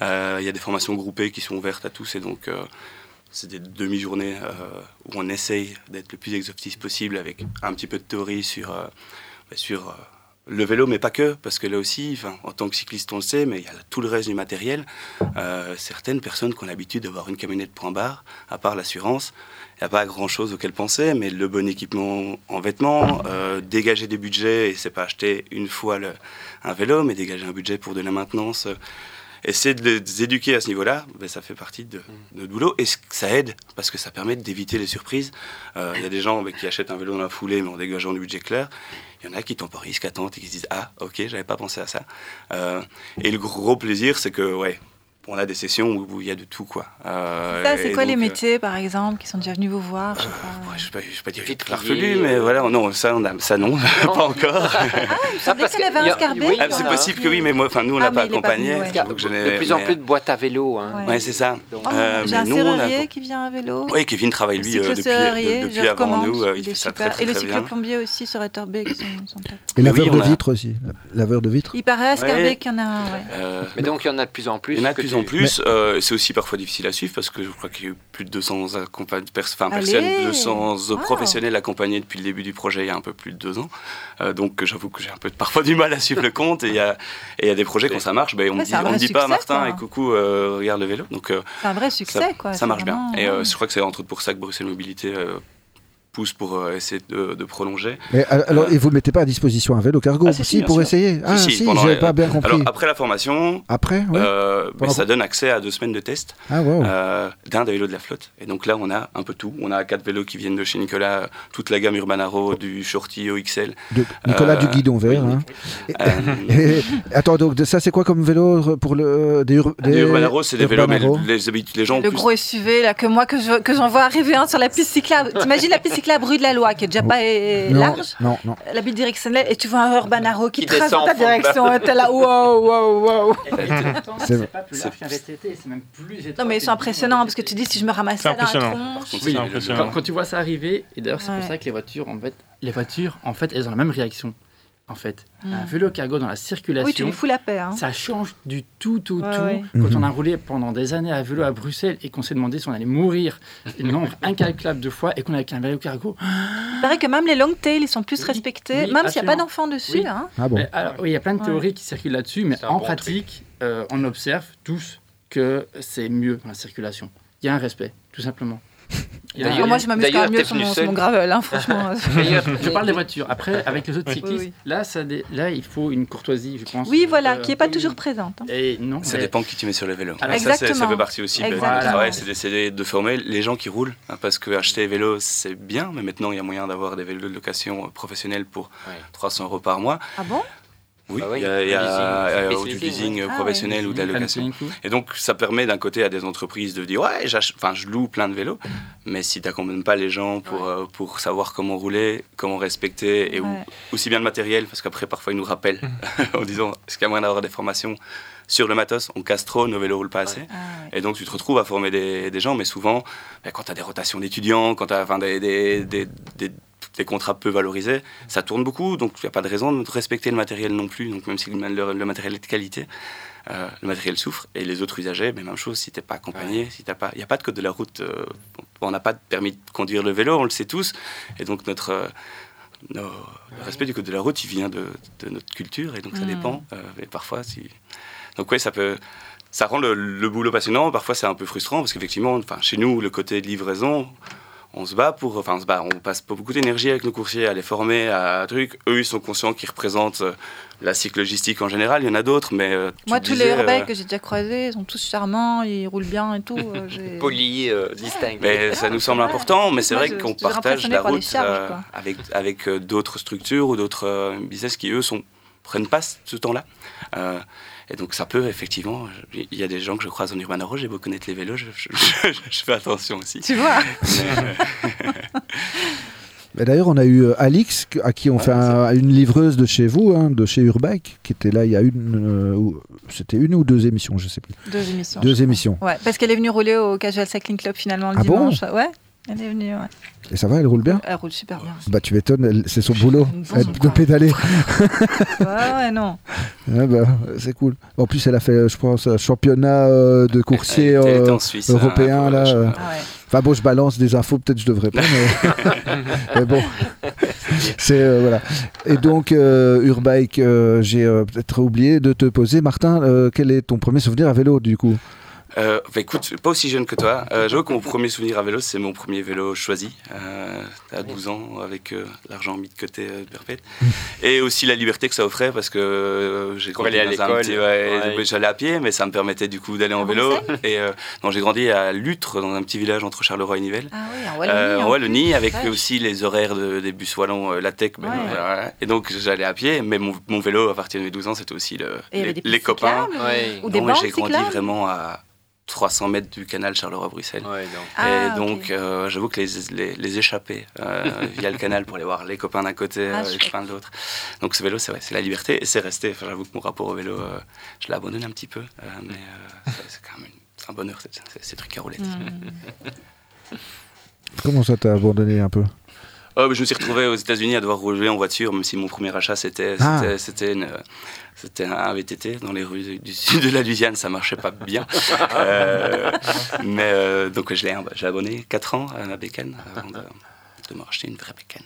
Il y a des formations groupées qui sont ouvertes à tous et donc c'est des demi-journées euh, où on essaye d'être le plus exhaustif possible avec un petit peu de théorie sur, euh, bah, sur euh, le vélo, mais pas que, parce que là aussi, en tant que cycliste, on le sait, mais il y a tout le reste du matériel. certaines personnes qui ont l'habitude d'avoir une camionnette point barre, à part l'assurance, il n'y a pas grand-chose auquel penser, mais le bon équipement en vêtements, dégager des budgets, et c'est pas acheter une fois le, un vélo, mais dégager un budget pour de la maintenance essayer de les éduquer à ce niveau-là, ben, ça fait partie de, notre boulot et ça aide parce que ça permet d'éviter les surprises. Euh, il y a des gens ben, qui achètent un vélo dans la foulée mais en dégageant du budget clair. Il y en a qui temporisent, qui attendent et qui se disent Ah, ok, j'avais pas pensé à ça. Euh, et le gros plaisir, c'est que, ouais, on a des sessions où il y a de tout. quoi. Euh, ça, c'est quoi les euh, métiers, par exemple, qui sont déjà venus vous voir Je ne vais, pas dire vite farfelu, mais voilà, non, ça, on a, ça non, pas encore. Ah, vous savez avait un Scarbet ah, C'est possible que oui, mais moi, nous, on l'a ah, pas accompagné. de plus en plus de boîtes à vélo. Hein. Oui, c'est ça. Oh, euh, j'ai un serrurier qui vient à vélo. Oui, Kevin travaille, lui, depuis avant nous. Il fait ça très, très Et le cycloplombier aussi sur Etterbeek. Et laveur de vitres aussi. Laveur de vitres Il paraît à Scarbet qu'il y en a un, Mais donc, il y en a de plus en plus. En plus. Euh, c'est aussi parfois difficile à suivre parce que je crois qu'il y a eu plus de 200 enfin, personnes, 200 professionnels accompagnés depuis le début du projet il y a un peu plus de deux ans. Euh, donc j'avoue que j'ai un peu parfois du mal à suivre le compte et il y a, y a des projets quand ça marche, ben, on ne dit, on dit pas à Martin et coucou, euh, regarde le vélo. Donc, c'est un vrai succès ça, quoi. Ça marche bien. Et je crois que c'est entre autres pour ça que Bruxelles Mobilité pour euh, essayer de, prolonger. Mais, alors, euh, et vous ne mettez pas à disposition un vélo cargo ah, si, pour essayer Ah, si, si, j'avais pas bien compris. Alors, après la formation, après, euh, ça donne accès à deux semaines de test ah, d'un des vélos de la flotte. Et donc là, on a un peu tout. On a quatre vélos qui viennent de chez Nicolas, toute la gamme Urbanaro, du Shorty OXL. De Nicolas du guidon vert. Hein. attends, donc ça, c'est quoi comme vélo pour le des, Urbanaro C'est des vélos, mais les, les, gens. Le gros SUV là que moi que j'en vois arriver un sur la piste cyclable. T'imagines la piste cyclable la bruit de la loi, qui est déjà pas large. Non, non. La bille directionnelle, et tu vois un Urban Arrow qui, trace dans ta direction. T'es là, wow, wow, wow. C'est pas plus large qu'un VTT, c'est même plus Non, mais ils sont impressionnants, parce que tu dis, si je me ramasse là tronche... Quand tu vois ça arriver, et d'ailleurs, c'est pour ça que les voitures, en fait, les voitures, en fait, elles ont la même réaction en fait. Un hmm. vélo cargo dans la circulation. Oui, tu lui fous la paix. Hein. Ça change du tout, tout, tout. Quand on a mhm. roulé pendant des années à vélo à Bruxelles et qu'on s'est demandé si on allait mourir un nombre incalculable de fois et qu'on avait un vélo cargo. Il paraît que même les long tails, ils sont plus respectés, même s'il n'y a pas d'enfants dessus. Hein. Ah bon. alors, oui, il y a plein de théories qui circulent là-dessus, mais en pratique, euh, on observe tous que c'est mieux dans la circulation. Il y a un respect, tout simplement. Moi, je m'amuse quand même mieux sur mon, mon, gravel, hein, franchement. je parle des voitures. Après, avec les autres cyclistes, Là, ça là, il faut une courtoisie, je pense. Oui, voilà, qui n'est pas toujours présente. Hein. Et non, ça dépend qui tu mets sur le vélo. Alors, ça, ça fait partie aussi du travail, c'est d'essayer de former les gens qui roulent. Hein, parce que acheter vélo, c'est bien, mais maintenant, il y a moyen d'avoir des vélos de location professionnelle pour 300 euros par mois. Ah bon? Oui, bah il y a, du leasing. ah professionnel ou de la location. Et donc, ça permet d'un côté à des entreprises de dire Ouais, enfin, je loue plein de vélos, mais si tu n'accompagnes pas les gens pour, euh, pour savoir comment rouler, comment respecter, et aussi bien le matériel, parce qu'après, parfois, ils nous rappellent en disant Est-ce qu'il y a moyen d'avoir des formations sur le matos, on casse trop, nos vélos roulent pas assez. Ah et donc, tu te retrouves à former des, des gens, mais souvent, ben, quand tu as des rotations d'étudiants, quand tu as enfin, des, des, des, des contrats peu valorisés, ça tourne beaucoup, donc il n'y a pas de raison de respecter le matériel non plus, donc même si le, matériel est de qualité, euh, le matériel souffre, et les autres usagers, mais même chose, si tu n'es pas accompagné, si pas, il n'y a pas de code de la route, euh, on n'a pas de permis de conduire le vélo, on le sait tous, et donc notre... Euh, le respect du code de la route, il vient de, notre culture et donc ça mm. dépend. et parfois, si... donc oui, ça peut, ça rend le, le boulot passionnant. Parfois, c'est un peu frustrant parce qu'effectivement, enfin, chez nous, le côté de livraison, on se bat pour, enfin on se bat, on passe beaucoup d'énergie avec nos coursiers à les former à un truc. Eux, ils sont conscients qu'ils représentent euh, la cycle logistique en général. Il y en a d'autres, mais euh, moi, tous les urbains euh, que j'ai déjà croisés, ils sont tous charmants, ils roulent bien et tout. Polis, distincts. Mais ça nous semble important, mais c'est vrai qu'on partage la route avec avec d'autres structures ou d'autres business qui eux sont prennent pas ce temps-là. Et donc ça peut effectivement, il y a des gens que je croise en Urban j'ai beau connaître les vélos, je, fais attention aussi. Tu vois D'ailleurs, on a eu euh, Alix, à qui on fait une livreuse de chez vous, hein, de chez Urbike, qui était là il y a une. Euh, c'était une ou deux émissions, je sais plus. Deux émissions. Deux émissions. Ouais, parce qu'elle est venue rouler au Casual Cycling Club finalement le ah dimanche. ouais. Elle est venue, ouais. Et ça va, elle roule bien Elle roule super bien. Bah tu m'étonnes, c'est son boulot de pédaler. ouais, ouais, non. bah, c'est cool. En plus, elle a fait, je pense, un championnat euh, de coursier euh, européen. là, euh. ah Enfin bon, je balance des infos, peut-être je devrais pas, mais, mais bon. C'est voilà. Et donc Urbike, j'ai peut-être oublié de te poser, Martin, quel est ton premier souvenir à vélo du coup? Euh, bah, écoute, pas aussi jeune que toi. Euh, J'avoue que mon premier souvenir à vélo, c'est mon premier vélo choisi euh, à 12 ans avec euh, l'argent mis de côté euh, de perpète. Et aussi la liberté que ça offrait parce que euh, j'ai grandi à l'école. Ouais, J'allais à pied, mais ça me permettait du coup d'aller en vélo. Et non, j'ai grandi à Lutre, dans un petit village entre Charleroi et Nivelles. Ah oui, en Wallonie. en Wallonie, avec aussi les horaires de, des bus wallons, la tech. Et donc j'allais à pied, mais mon, mon, vélo à partir de mes 12 ans, c'était aussi le, les, copains. Ou des j'ai grandi vraiment à 300 mètres du canal Charleroi-Bruxelles. et ah, donc, euh, j'avoue que les, les, les échapper euh, via le canal pour aller voir les copains d'un côté, ah, les copains de l'autre. Donc, ce vélo, c'est vrai, c'est la liberté et c'est resté. Enfin, j'avoue que mon rapport au vélo, euh, je l'ai abandonné un petit peu, mais c'est quand même un bonheur, ces trucs à roulettes. Hmm. Comment ça t'a abandonné un peu? Oh, Je me suis retrouvé aux États-Unis à devoir rouler en voiture, même si mon premier achat, c'était ah. c'était une c'était un VTT dans les rues du sud de la Louisiane, ça marchait pas bien. Euh, mais euh, donc je l'ai j'ai abonné 4 ans à ma bécane avant de, de me racheter une vraie bécane.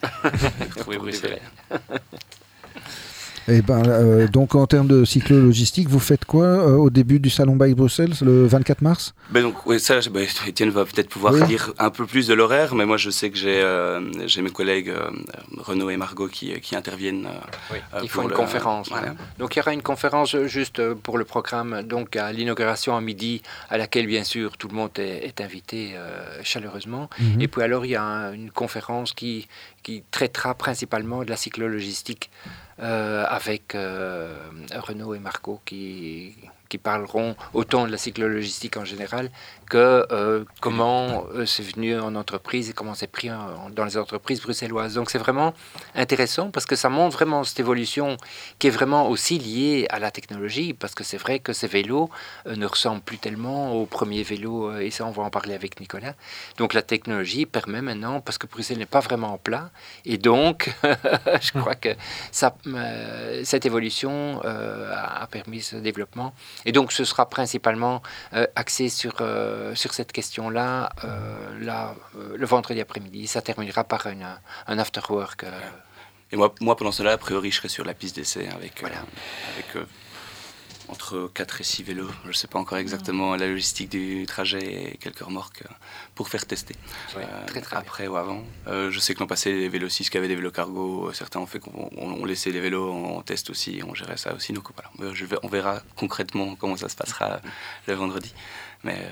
Bruxelles. Et eh ben, euh, donc en termes de cyclo-logistique, vous faites quoi euh, au début du salon Bike Bruxelles, le 24 mars? Ben donc, oui, ça, ben, Étienne va peut-être pouvoir dire un peu plus de l'horaire, mais moi je sais que j'ai euh, j'ai mes collègues Renaud et Margot qui, qui interviennent. Oui, ils font une conférence. Donc il y aura une conférence juste pour le programme, donc à l'inauguration à midi, à laquelle bien sûr tout le monde est, invité chaleureusement. Mhm. Et puis alors il y a une conférence qui, qui traitera principalement de la cyclo-logistique. Euh, avec euh, Renaud et Marco qui, qui parleront autant de la cyclo-logistique en général euh, comment euh, c'est venu en entreprise et comment c'est pris dans les entreprises bruxelloises. Donc c'est vraiment intéressant parce que ça montre vraiment cette évolution qui est vraiment aussi liée à la technologie parce que c'est vrai que ces vélos euh, ne ressemblent plus tellement aux premiers vélos et ça on va en parler avec Nicolas. Donc la technologie permet maintenant, parce que Bruxelles n'est pas vraiment plat et donc je crois que cette évolution a permis ce développement et donc ce sera principalement axé sur euh, sur cette question-là euh, là, euh, le vendredi après-midi. Ça terminera par une, un after-work. Et moi, moi, pendant cela, a priori, je serai sur la piste d'essai avec, avec entre 4 et 6 vélos. Je ne sais pas encore exactement la logistique du trajet et quelques remorques pour faire tester. Ouais, Euh, très, très après ou avant. Euh, je sais que l'an passé, les vélos 6 qui avaient des vélos cargo, certains ont fait qu'on on- laissait les vélos en test aussi, on gérait ça aussi. Donc voilà, je vais- on verra concrètement comment ça se passera euh, le vendredi. Mais euh,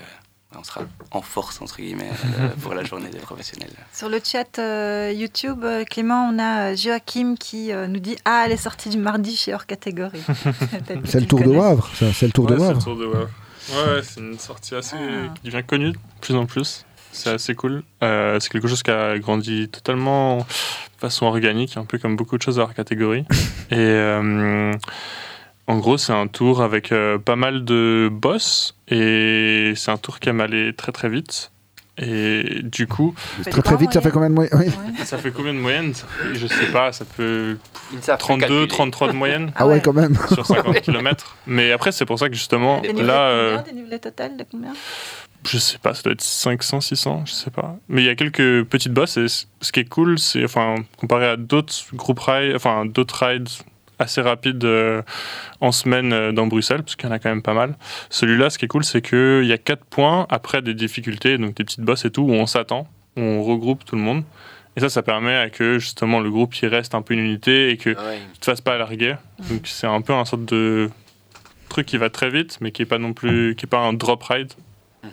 on sera en force, entre guillemets, euh, pour la journée des professionnels. Sur le chat euh, YouTube, euh, Clément, on a Joachim qui euh, nous dit Ah, elle est sortie du mardi chez hors catégorie. C'est le Tour de. Wavre, c'est le Tour de Ouais, c'est le Wavre. Tour de Wavre. Ouais, ouais, c'est une sortie assez, Ah. qui devient connue de plus en plus. C'est assez cool. Euh, c'est quelque chose qui a grandi totalement de façon organique, un peu comme beaucoup de choses à leur catégorie. Et euh, en gros, c'est un tour avec euh, pas mal de boss. Et c'est un tour qui aime aller très très vite. Et du coup, Très très vite, ça fait combien de moyens Oui. Ouais. ça fait combien de moyenne Je sais pas, ça peut Ils ne savent plus 32, calculer. 33 de moyenne Ah ouais, quand même. sur 50 km. Mais après, c'est pour ça que justement, Des là. de euh, combien, des niveaux total de combien? Je sais pas, ça doit être 500, 600, je sais pas. Mais il y a quelques petites bosses et ce qui est cool, c'est, enfin, comparé à d'autres groupes rides, enfin, d'autres rides assez rapides euh, en semaine euh, dans Bruxelles, parce qu'il y en a quand même pas mal. Celui-là, ce qui est cool, c'est qu'il y a 4 points après des difficultés, donc des petites bosses et tout, où on s'attend, où on regroupe tout le monde. Et ça, ça permet à que justement le groupe il reste un peu une unité et que Ah ouais. tu te fasses pas larguer. Donc c'est un peu un sorte de truc qui va très vite, mais qui est pas non plus, qui est pas un drop ride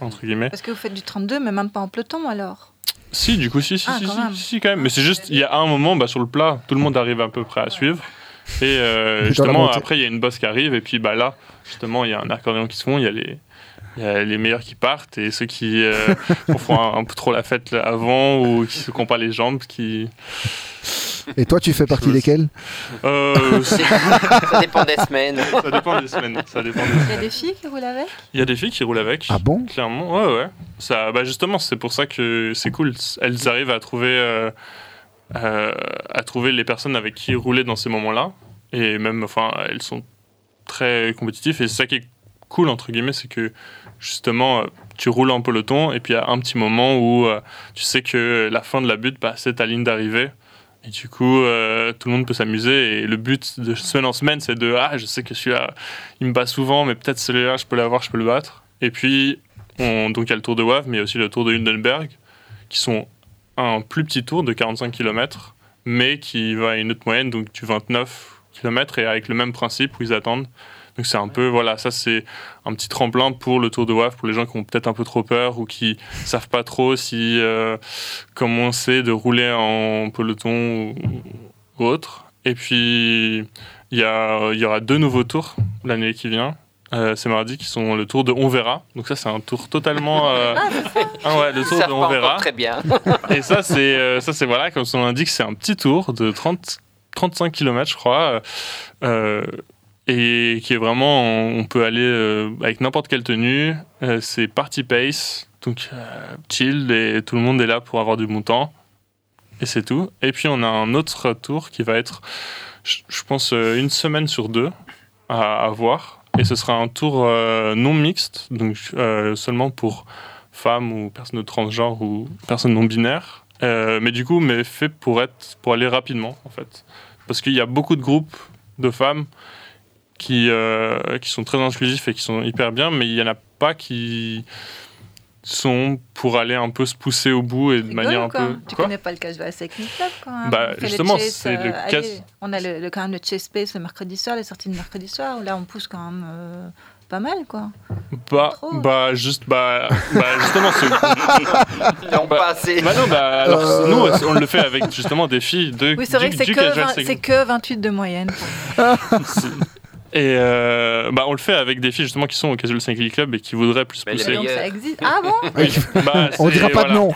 entre guillemets. Parce que vous faites du 32, mais même pas en peloton alors. Si, du coup, si, si, Ah, si, quand si, quand même. Mais c'est juste, il y a un moment, bah, sur le plat, tout le monde arrive à peu près à suivre. Et euh, justement, après, il y a une bosse qui arrive, et puis bah, là, justement, il y a un accordéon qui se fond, il y a les. Il y a les meilleurs qui partent et ceux qui euh, font un, un peu trop la fête là, avant ou qui se comptent pas les jambes. Qui... Et toi, tu fais partie desquels? Euh, ça Ça dépend des semaines. dépend des semaines. Ça dépend des Il y a des filles qui roulent avec? Il y a des filles qui roulent avec. Ah bon? Clairement, ouais, ouais. Ça, bah justement, c'est pour ça que c'est cool. Elles arrivent à trouver, euh, euh, à trouver les personnes avec qui rouler dans ces moments-là. Et même, enfin, elles sont très compétitives. Et c'est ça qui est cool, entre guillemets, c'est que justement, euh, tu roules en peloton et puis il y a un petit moment où euh, tu sais que la fin de la butte, bah, c'est ta ligne d'arrivée. Et du coup, tout le monde peut s'amuser. Et le but de semaine en semaine, c'est de Ah, je sais que celui-là, il me bat souvent, mais peut-être celui-là, je peux l'avoir, je peux le battre. Et puis, on- donc il y a le Tour de Wavre, mais aussi le Tour de Hindenburg, qui sont un plus petit tour de 45 km, mais qui va à une autre moyenne, donc du 29 km, et avec le même principe où ils attendent. Donc c'est un peu, voilà, ça c'est un petit tremplin pour le Tour de Wavre, pour les gens qui ont peut-être un peu trop peur ou qui savent pas trop si euh, comment c'est de rouler en peloton ou, autre. Et puis il y, y aura deux nouveaux tours l'année qui vient. Euh, c'est mardi qui sont le tour de On verra. Donc ça c'est un tour totalement euh, ah ouais, le tour savent de On verra. très bien. Et ça, c'est euh, ça, c'est voilà, comme son nom l'indique, c'est un petit tour de 30, 35 km, je crois, euh, et qui est vraiment, on peut aller avec n'importe quelle tenue. C'est party pace, donc chill, et tout le monde est là pour avoir du bon temps. Et c'est tout. Et puis on a un autre tour qui va être, je, pense, une semaine sur deux à, à voir. Et ce sera un tour euh, non mixte, donc euh, seulement pour femmes ou personnes de transgenre ou personnes non binaires. Euh, mais du coup, mais fait pour être pour aller rapidement en fait, parce qu'il y a beaucoup de groupes de femmes qui qui sont très inclusifs et qui sont hyper bien, mais il y en a pas qui sont pour aller un peu se pousser au bout et de Rigole manière un quoi peu Tu Quoi connais pas le Cashback Cycling Club quand même Bah, On justement, c'est le allez, casse- On a le, le- quand même le Chase Pace le mercredi soir, les sorties de mercredi soir, où là on pousse quand même euh, pas mal quoi. bah trop. bah juste bah, bah justement c'est Non, Bah, pas assez. bah non bah alors Euh. nous on le fait avec justement des filles de Oui, c'est vrai que c'est que, casual 20 cycling. c'est que 28 de moyenne. Et euh, bah, on le fait avec des filles justement qui sont au Casual Cycling Club et qui voudraient plus Mais les pousser. Donc ça existe. Ah bon Oui, bah, On dira pas de voilà. nom,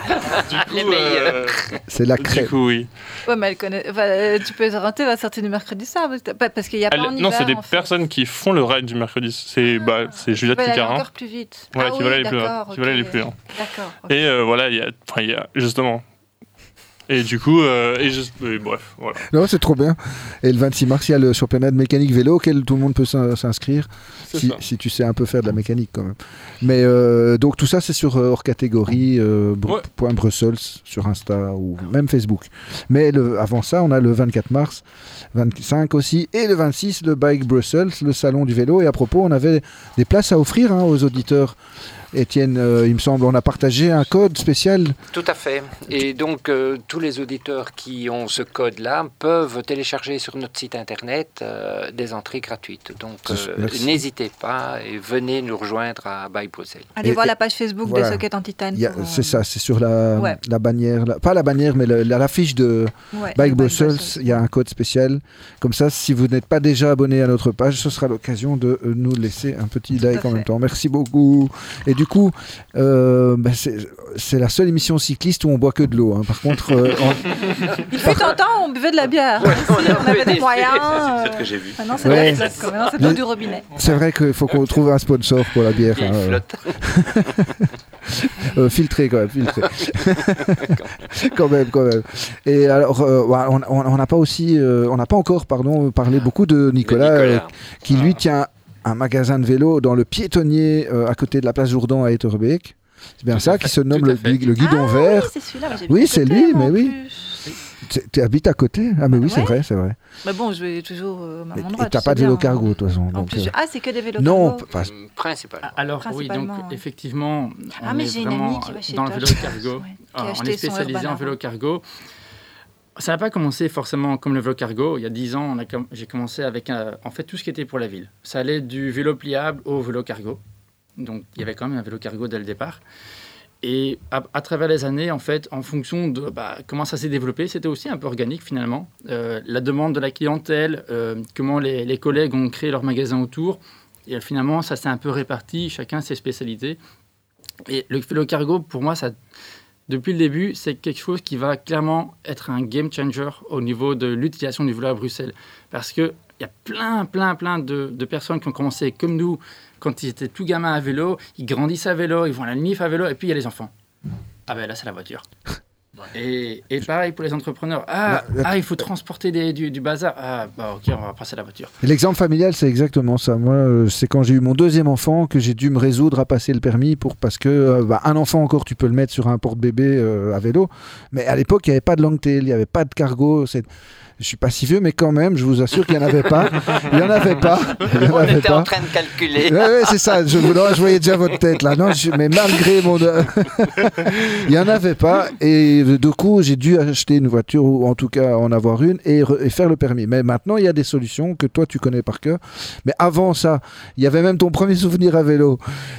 Du Les meilleurs. euh, c'est la du crème. coup, oui. Ouais, mais elle connaît. enfin, euh, tu peux orienter la sortie du mercredi soir parce qu'il y a pas Elle- en non, c'est des en fait. personnes qui font le ride du mercredi. C'est bah, c'est Juliette Qui veulent aller Picarin. encore plus vite. Voilà, ah, qui oui, veulent aller plus loin. d'accord, Qui veulent aller ok. plus. D'accord. ok. Et euh, voilà, il y a, enfin, il y a justement. Et du coup, euh, et je- et bref, voilà. Non, c'est trop bien. Et le 26 mars, il y a le championnat de mécanique vélo auquel tout le monde peut s'in- s'inscrire si, tu sais un peu faire de la mécanique quand même. Mais euh, donc tout ça, c'est sur euh, hors catégorie euh, br- Ouais. point Brussels sur Insta ou même Facebook. Mais le, avant ça, on a le 24 mars, 25 aussi, et le 26, le Bike Brussels, le salon du vélo. Et à propos, on avait des places à offrir hein, aux auditeurs. Étienne, euh, il me semble, on a partagé un code spécial. Tout à fait. Et donc, euh, tous les auditeurs qui ont ce code-là peuvent télécharger sur notre site internet euh, des entrées gratuites. Donc, euh, n'hésitez pas et venez nous rejoindre à Bike Bruxelles. Allez Et- voir et- la page Facebook voilà. de Socket en titane. C'est ça, c'est sur la, Ouais. la bannière, la- pas la bannière, mais l'affiche de, ouais, Bike Brussels, il y a un code spécial. Comme ça, si vous n'êtes pas déjà abonné à notre page, ce sera l'occasion de nous laisser un petit like en même temps. Merci beaucoup. Et du coup, euh, bah, c'est la seule émission cycliste où on boit que de l'eau. hein. Par contre, euh, en- Il fut un temps, on buvait de la bière. Ouais, on a on avait des moyens. C'est ce que j'ai vu. Maintenant, c'est Ouais. de l'eau du robinet. c'est vrai qu'il faut qu'on trouve un sponsor pour la bière. Hein, euh, flotte. euh, filtré quand même, filtré. quand même, quand même. Et alors, euh, on on- on n'a pas aussi, euh, on n'a pas encore, pardon, parlé beaucoup de Nicolas, Mais euh, Nicolas. qui lui tient un magasin de vélo dans le piétonnier euh, à côté de la place Jourdan à Etterbeek. C'est bien Tout ça qui se nomme le, guidon Ah vert. Oui, c'est celui-là. Oui, c'est lui, mais oui. Tu- habites à côté Ah mais oui, c'est vrai, c'est vrai. Mais bon, je vais toujours euh, à Et mon endroit. et t'as pas de vélo cargo, de hein. toute façon. En donc, plus, euh, ah, c'est que des vélos non, cargo. pas- Principalement. Alors oui, donc effectivement, Ah, on mais est j'ai une vraiment amie qui va chez dans le toi, vélo cargo. Ah, on est spécialisé en vélo avant. cargo. Ça n'a pas commencé forcément comme le vélo cargo. Il y a 10 ans, j'ai commencé avec un- en fait tout ce qui était pour la ville. Ça allait du vélo pliable au vélo cargo. Donc il y avait quand même un vélo cargo dès le départ. Et à, travers les années, en fait, en fonction de bah, comment ça s'est développé, c'était aussi un peu organique finalement. Euh, la demande de la clientèle, euh, comment les, les collègues ont créé leur magasin autour. Et euh, finalement, ça s'est un peu réparti, chacun ses spécialités. Et le vélo cargo, pour moi, ça, depuis le début, c'est quelque chose qui va clairement être un game changer au niveau de l'utilisation du vélo à Bruxelles. Parce qu'il y a plein, plein, plein de, personnes qui ont commencé comme nous quand ils étaient tout gamins à vélo, ils grandissent à vélo, ils vont à la NIF à vélo, et puis il y a les enfants. Ah ben là, c'est la voiture. Et, et pareil pour les entrepreneurs. Ah, ah, il faut transporter des- du, du bazar. Ah, bah ok, on va passer à la voiture. L'exemple familial, c'est exactement ça. Moi, euh, c'est quand j'ai eu mon deuxième enfant que j'ai dû me résoudre à passer le permis pour parce que euh, bah, un enfant encore, tu peux le mettre sur un porte-bébé euh, à vélo. Mais à l'époque, il n'y avait pas de long tail, il n'y avait pas de cargo. C'est... Je suis pas si vieux, mais quand même, je vous assure qu'il n'y en avait pas. Il n'y en avait pas. Il y en On avait était pas. en train de calculer. Ouais, ouais, c'est ça. Je, vous- je voyais déjà votre tête là. Non, je- mais malgré mon. Il n'y en avait pas. Et du coup, j'ai dû acheter une voiture, ou en tout cas en avoir une, et, re- et faire le permis. Mais maintenant, il y a des solutions que toi, tu connais par cœur. Mais avant ça, il y avait même ton premier souvenir à vélo.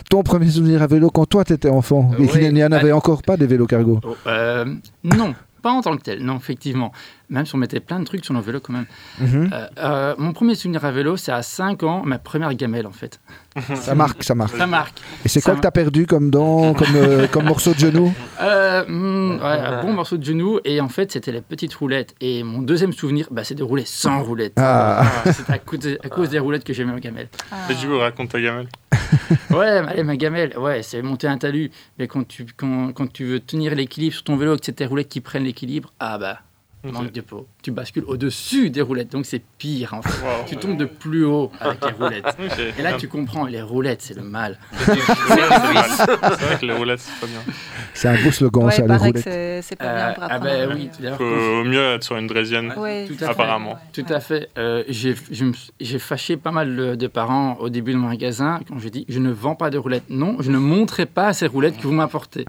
Ton premier souvenir à vélo quand toi, tu étais enfant. Et qu'il n'y en avait Ah. encore pas des vélos cargo. Oh, euh, non, pas en tant que tel, non, effectivement. Même si on mettait plein de trucs sur nos vélos quand même. Mhm. Euh, euh, mon premier souvenir à vélo, c'est à 5 ans, ma première gamelle en fait. Ça marque, ça marque. Ça marque. Et c'est quoi que marque. tu as perdu comme dent, comme, euh, comme morceau de genou Euh, hmm, ouais, un bon morceau de genou et en fait c'était les petites roulettes. Et mon deuxième souvenir, bah, c'est de rouler sans roulettes. Ah. C'est à, cause des- à cause des roulettes que j'aimais ma gamelle. Ah. Du coup, raconte ta gamelle. Ouais, mais allez, ma gamelle, ouais, c'est monter un talus. Mais quand tu, quand, quand tu veux tenir l'équilibre sur ton vélo et que c'est tes roulettes qui prennent l'équilibre, ah bah, Manque de peau. Tu bascules au-dessus des roulettes, donc c'est pire en fait. Wow. Tu tombes de plus haut avec les roulettes. Et là, tu comprends, les roulettes, c'est le mal. C'est vrai que les roulettes, c'est pas bien. C'est un beau slogan, Ouais, ça, les roulettes. c'est pas Euh, bien pour ah bah oui, Faut au mieux être sur une draisienne. Ouais. Tout à fait. Apparemment. Tout à fait. Euh, j'ai fâché pas mal de, de parents au début de mon magasin quand j'ai dit je ne vends pas de roulettes. Non, je ne montrerai pas ces roulettes que vous m'apportez.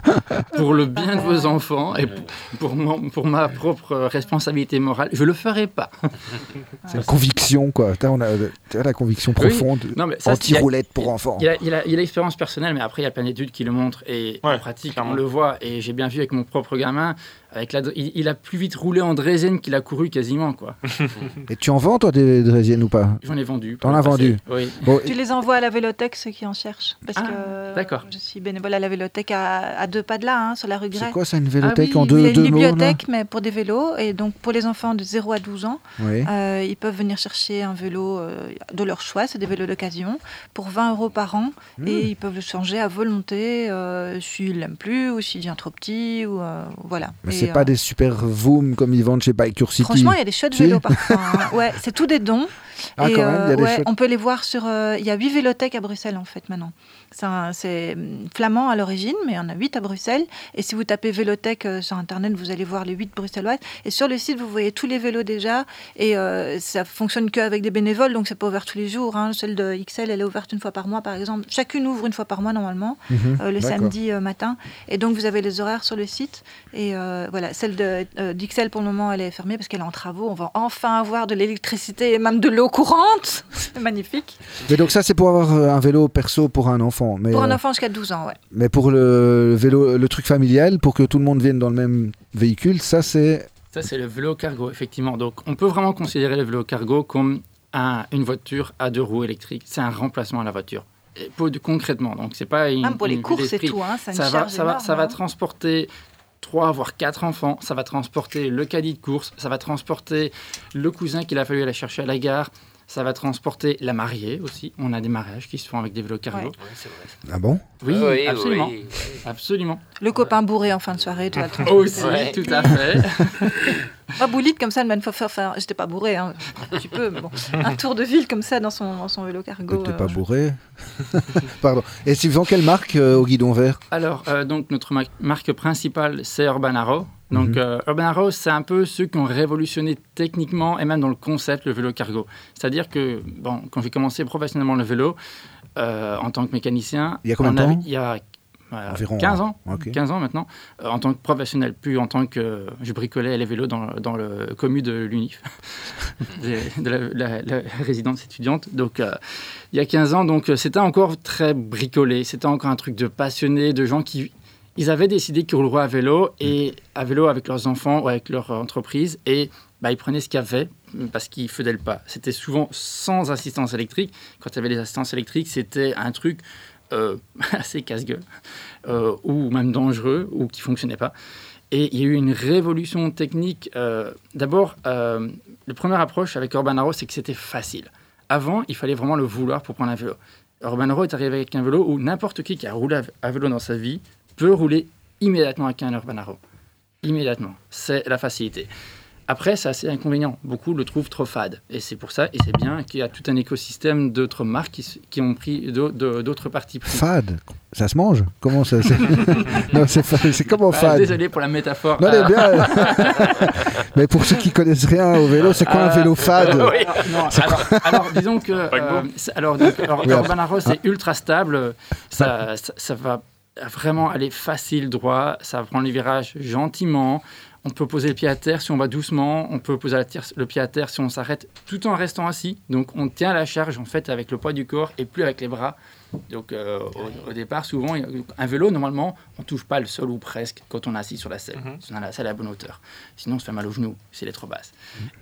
pour le bien de vos enfants et pour, pour, mon- pour ma propre responsabilité morale, je le ferai pas. C'est une conviction, quoi. Tu as la conviction profonde. Anti-roulette pour enfants. Il y a, l'expérience personnelle, mais après, il y a plein d'études qui le montrent. Et en pratique, clairement. on le voit. Et j'ai bien vu avec mon propre gamin, avec la, il, il a plus vite roulé en draisienne qu'il a couru quasiment. quoi. Et tu en vends, toi, des draisiennes ou pas? J'en ai vendu. T'en as vendu? Oui. Bon, Tu les envoies à la Vélothèque, ceux qui en cherchent. Parce Ah, que d'accord. je suis bénévole à la Vélothèque à, à deux pas de là, hein, sur la rue Grès. C'est quoi ça, une vélothèque Ah oui, en Il deux, y a une deux mots là bibliothèque, mais pour des vélos. Et donc, pour les enfants de 0 à 12 ans, Oui. euh, ils peuvent venir chercher un vélo euh, de leur choix, c'est des vélos d'occasion, pour 20 euros par an. Mmh. Et ils peuvent le changer à volonté euh, s'ils l'aiment plus ou s'il devient trop petit. Ou, euh, voilà. Mais c'est euh, pas des super Voom comme ils vendent chez Biker City. Franchement, il y a des chouettes Si vélos parfois. hein. Ouais, c'est tout des dons. Ah, Et, quand même, y a euh, des ouais, on peut les voir sur. euh, Il y a 8 vélothèques à Bruxelles en fait maintenant. C'est hum, flamand à l'origine, mais il y en a 8 à Bruxelles. Et si vous tapez vélothèque euh, sur internet, vous allez voir les 8 bruxelloises. Et sur le site, vous voyez tous les vélos déjà. Et euh, ça fonctionne qu'avec des bénévoles, donc c'est pas ouvert tous les jours. hein. Celle de XL, elle est ouverte une fois par mois par exemple. Chacune ouvre une fois par mois normalement, Mhm. euh, le samedi euh, matin. Et donc vous avez les horaires sur le site. Et euh, voilà, celle d'XL pour le moment, elle est fermée parce qu'elle est en travaux. On va enfin avoir de l'électricité et même de l'eau courante. C'est magnifique. Mais donc ça, c'est pour avoir un vélo perso pour un enfant. Mais, Pour un euh, enfant jusqu'à 12 ans, ouais. mais pour le vélo, le truc familial, pour que tout le monde vienne dans le même véhicule, ça c'est... Ça, c'est le vélo cargo, effectivement. Donc, on peut vraiment considérer le vélo cargo comme un- une voiture à deux roues électriques. C'est un remplacement à la voiture. Et pour, concrètement, donc c'est pas une. Même pour les une courses et tout, hein, ça, Ça va, ça va, ça va hein. transporter trois voire quatre enfants. Ça va transporter le caddie de course. Ça va transporter le cousin qu'il a fallu aller chercher à la gare. Ça va transporter la mariée aussi. On a des mariages qui se font avec des vélos cargo. Ouais. Ah bon? Oui, Oui, absolument, oui, oui. absolument. Le copain bourré en fin de soirée, tu vas le transporter. Aussi, Ouais. tout à fait. Pas boulite comme ça, une fois faire, faire j'étais pas bourré, hein, un petit peu, mais bon, un tour de ville comme ça dans son, dans son vélo cargo. T'es euh, pas bourré Pardon. Et c'est vend quelle marque euh, au guidon vert? Alors, euh, donc, notre ma- marque principale, c'est Urban Arrow. Donc, Mhm. euh, Urban Arrow, c'est un peu ceux qui ont révolutionné techniquement et même dans le concept le vélo cargo. C'est-à-dire que, bon, quand j'ai commencé professionnellement le vélo, euh, en tant que mécanicien, Il y a combien de temps Il y a euh, Environ, 15 ans. 15 ans maintenant, euh, en tant que professionnel, plus en tant que je bricolais les vélos dans, dans le commu de l'UNIF, de, de la, la- la résidence étudiante. Donc, il y a 15 ans, donc c'était encore très bricolé, c'était encore un truc de passionnés, de gens qui ils avaient décidé qu'ils rouleraient à vélo et à vélo avec leurs enfants ou avec leur entreprise et bah, ils prenaient ce qu'il y avait parce qu'ils faisaient le pas. C'était souvent sans assistance électrique. Quand il y avait les assistances électriques, c'était un truc euh, assez casse-gueule euh, ou même dangereux ou qui fonctionnait pas. Et il y a eu une révolution technique. euh, D'abord, la première approche avec Urban Arrow, c'est que c'était facile. Avant, il fallait vraiment le vouloir pour prendre un vélo. Urban Arrow est arrivé avec un vélo où n'importe qui qui a roulé à vélo dans sa vie peut rouler immédiatement avec un Urban Arrow. Immédiatement. C'est la facilité. Après, c'est assez inconvénient. Beaucoup le trouvent trop fade. Et c'est pour ça, et c'est bien qu'il y a tout un écosystème d'autres marques qui, ont pris d'autres parties. Fade? Ça se mange? Comment ça c'est... Non, c'est, comment Ah, fade? désolé pour la métaphore. Non, Euh, mais bien. mais pour ceux qui connaissent rien au vélo, c'est quoi un Euh, vélo fade? Non, alors, alors, disons que euh, c'est- alors, donc, alors, Oui, Urban Arrow, c'est ultra stable. Ça, ça, ça va vraiment aller facile, droit. Ça va prendre les virages gentiment. On peut poser le pied à terre si on va doucement. On peut poser le pied à terre si on s'arrête tout en restant assis. Donc on tient la charge en fait avec le poids du corps et plus avec les bras. Donc euh, au, au départ, souvent, un vélo, normalement, on touche pas le sol ou presque quand on est assis sur la selle. Mhm. Si on a la selle à bonne hauteur. Sinon, on se fait mal aux genoux si elle est trop basse.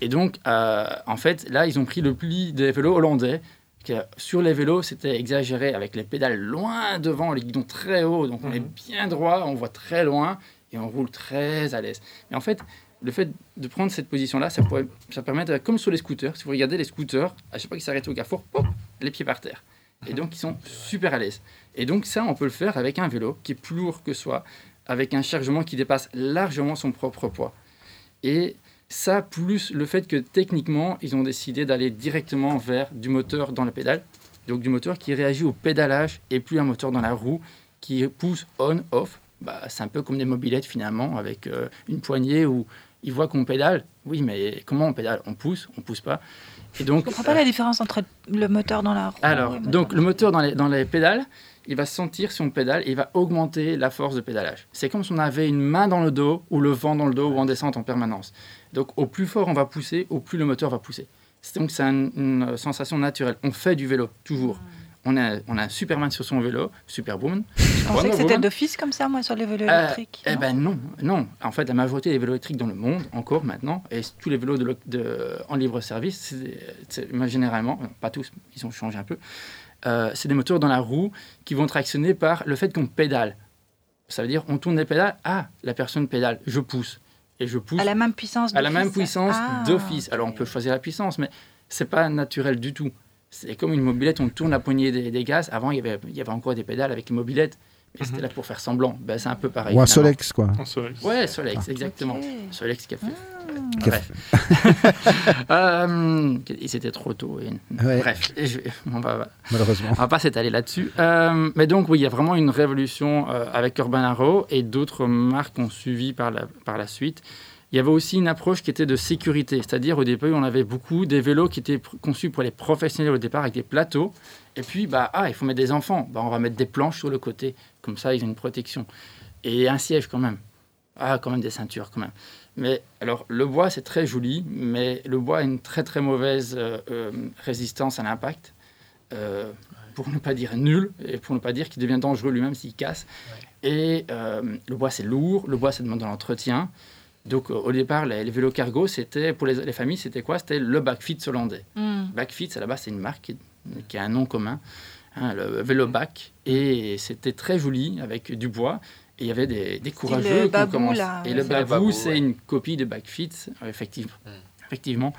Et donc, euh, en fait, là, ils ont pris le pli des vélos hollandais. Que sur les vélos, c'était exagéré avec les pédales loin devant, les guidons très hauts. Donc, on est bien droit, on voit très loin et on roule très à l'aise. Mais en fait, le fait de prendre cette position-là, ça, pourrait, ça permet, de- comme sur les scooters, si vous regardez les scooters, à chaque fois qu'ils s'arrêtent au carrefour, pop, les pieds par terre. Et donc, ils sont super à l'aise. Et donc, ça, on peut le faire avec un vélo qui est plus lourd que soi, avec un chargement qui dépasse largement son propre poids. Et ça, plus le fait que techniquement, ils ont décidé d'aller directement vers du moteur dans la pédale, donc du moteur qui réagit au pédalage et plus un moteur dans la roue qui pousse on-off. Bah, c'est un peu comme des mobilettes finalement, avec euh, une poignée où ils voient qu'on pédale. Oui, mais comment on pédale? On pousse, on pousse pas. Et donc, Je comprends pas la différence entre le moteur dans la roue. alors, et le moteur donc le moteur dans les, dans les pédales, il va sentir si on pédale et il va augmenter la force de pédalage. C'est comme si on avait une main dans le dos ou le vent dans le dos ou en descente en permanence. Donc au plus fort on va pousser, au plus le moteur va pousser. C'est donc c'est un- une sensation naturelle. On fait du vélo, toujours. On a, on a un Superman sur son vélo, Superwoman. Je pensais que c'était d'office comme ça, moi, sur les vélos Euh, électriques. Eh ben non, non. En fait, la majorité des vélos électriques dans le monde, encore maintenant, et tous les vélos de, en libre service, c'est- généralement, pas tous, ils ont changé un peu, euh, c'est des moteurs dans la roue qui vont être actionnés par le fait qu'on pédale. Ça veut dire, on tourne les pédales, ah, la personne pédale, je pousse. Et je pousse À la même puissance à la même d'office. puissance Ah, d'office. Alors on peut choisir la puissance, mais c'est pas naturel du tout. C'est comme une mobilette, on tourne la poignée des, des gaz. Avant, il y, avait, il y avait encore des pédales avec mais c'était là pour faire semblant. Ben, c'est un peu pareil. Ou un finalement. Solex, quoi. En soleil. Ouais, Solex, exactement. Ok. Solex qui a fait. Qui a Bref. Euh, et c'était trop tôt. et- Ouais. Bref, et je- on va, Malheureusement. on va pas s'étaler là-dessus. Euh, mais donc, oui, il y a vraiment une révolution euh, avec Urban Arrow et d'autres marques ont suivi par la, par la suite. Il y avait aussi une approche qui était de sécurité, c'est-à-dire au début, on avait beaucoup des vélos qui étaient conçus pour les professionnels au départ avec des plateaux. Et puis, bah, ah, il faut mettre des enfants. Bah, on va mettre des planches sur le côté, comme ça, ils ont une protection. Et un siège quand même. Ah, quand même des ceintures quand même. Mais alors, le bois, c'est très joli, mais le bois a une très très mauvaise euh, euh, résistance à l'impact. Euh, pour ne pas dire nul, et pour ne pas dire qu'il devient dangereux lui-même s'il casse. Et euh, le bois, c'est lourd, le bois, ça demande de l'entretien. Donc, au départ, les, les vélos cargo, c'était pour les, les familles, c'était quoi? C'était le Backfit hollandais. Hmm. Backfit, à la base, c'est une marque qui, qui a un nom commun, hein, le vélo back. Et c'était très joli avec du bois. Et il y avait des, des courageux qui ont babou, commencé. là, Et le babou, babou, c'est ouais. une copie de Backfit, euh, effectivement. Mm. effectivement.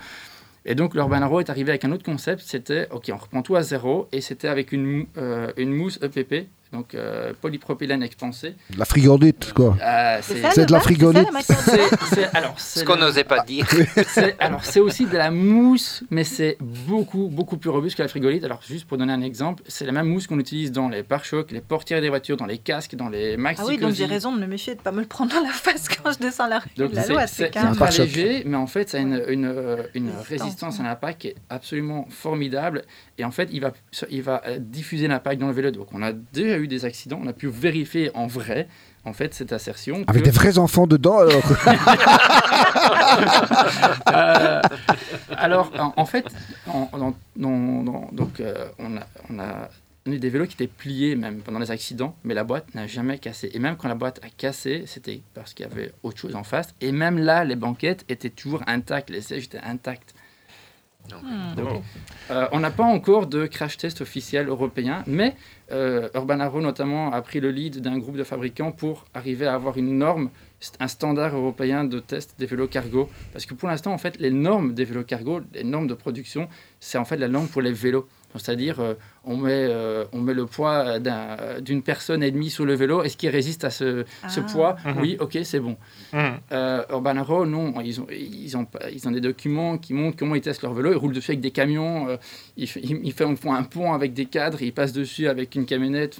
Et donc, l'Urban Arrow est arrivé avec un autre concept. C'était, OK, on reprend tout à zéro. Et c'était avec une, euh, une mousse EPP, donc euh, polypropylène expansé. La frigolite, quoi. Euh, C'est de la c'est- alors, Ce qu'on n'osait pas dire. c'est- alors, c'est aussi de la mousse, mais c'est beaucoup, beaucoup plus robuste que la frigolite. Alors, juste pour donner un exemple, c'est la même mousse qu'on utilise dans les pare-chocs, les portières des voitures, dans les casques, dans les maxi Ah oui, donc j'ai raison de me méfier de ne pas me le prendre dans la face quand je descends la rue. Donc, la c'est- loi, c'est c'est c'est quand même... un ultra pare-choc. léger, mais en fait, ça a une, une, euh, une Résistance, à ouais. l'impact qui est absolument formidable. Et en fait, il va, il va diffuser l'impact dans le vélo. Donc, on a déjà eu des accidents. On a pu vérifier en vrai, en fait, cette assertion. Avec que- des vrais enfants dedans, alors. Euh, alors, en, en fait, en- donc, euh, on, a, on a eu des vélos qui étaient pliés même pendant les accidents, mais la boîte n'a jamais cassé. Et même quand la boîte a cassé, c'était parce qu'il y avait autre chose en face. Et même là, les banquettes étaient toujours intactes, les sièges étaient intacts. Hmm. Donc, euh, on n'a pas encore de crash test officiel européen, mais euh, Urban Arrow notamment a pris le lead d'un groupe de fabricants pour arriver à avoir une norme, un standard européen de test des vélos cargo. Parce que pour l'instant, en fait, les normes des vélos cargo, les normes de production, c'est en fait la norme pour les vélos. C'est-à-dire, euh, on, met, euh, on met le poids d'un- d'une personne et demie sur le vélo. Est-ce qu'il résiste à ce, ce Ah. poids Mhm. Oui, ok, c'est bon. Hmm. Euh, Urban non, ils ont, ils, ont, ils ont des documents qui montrent comment ils testent leur vélo. Ils roulent dessus avec des camions, euh, ils, ils, ils font, un pont avec des cadres, ils passent dessus avec une camionnette.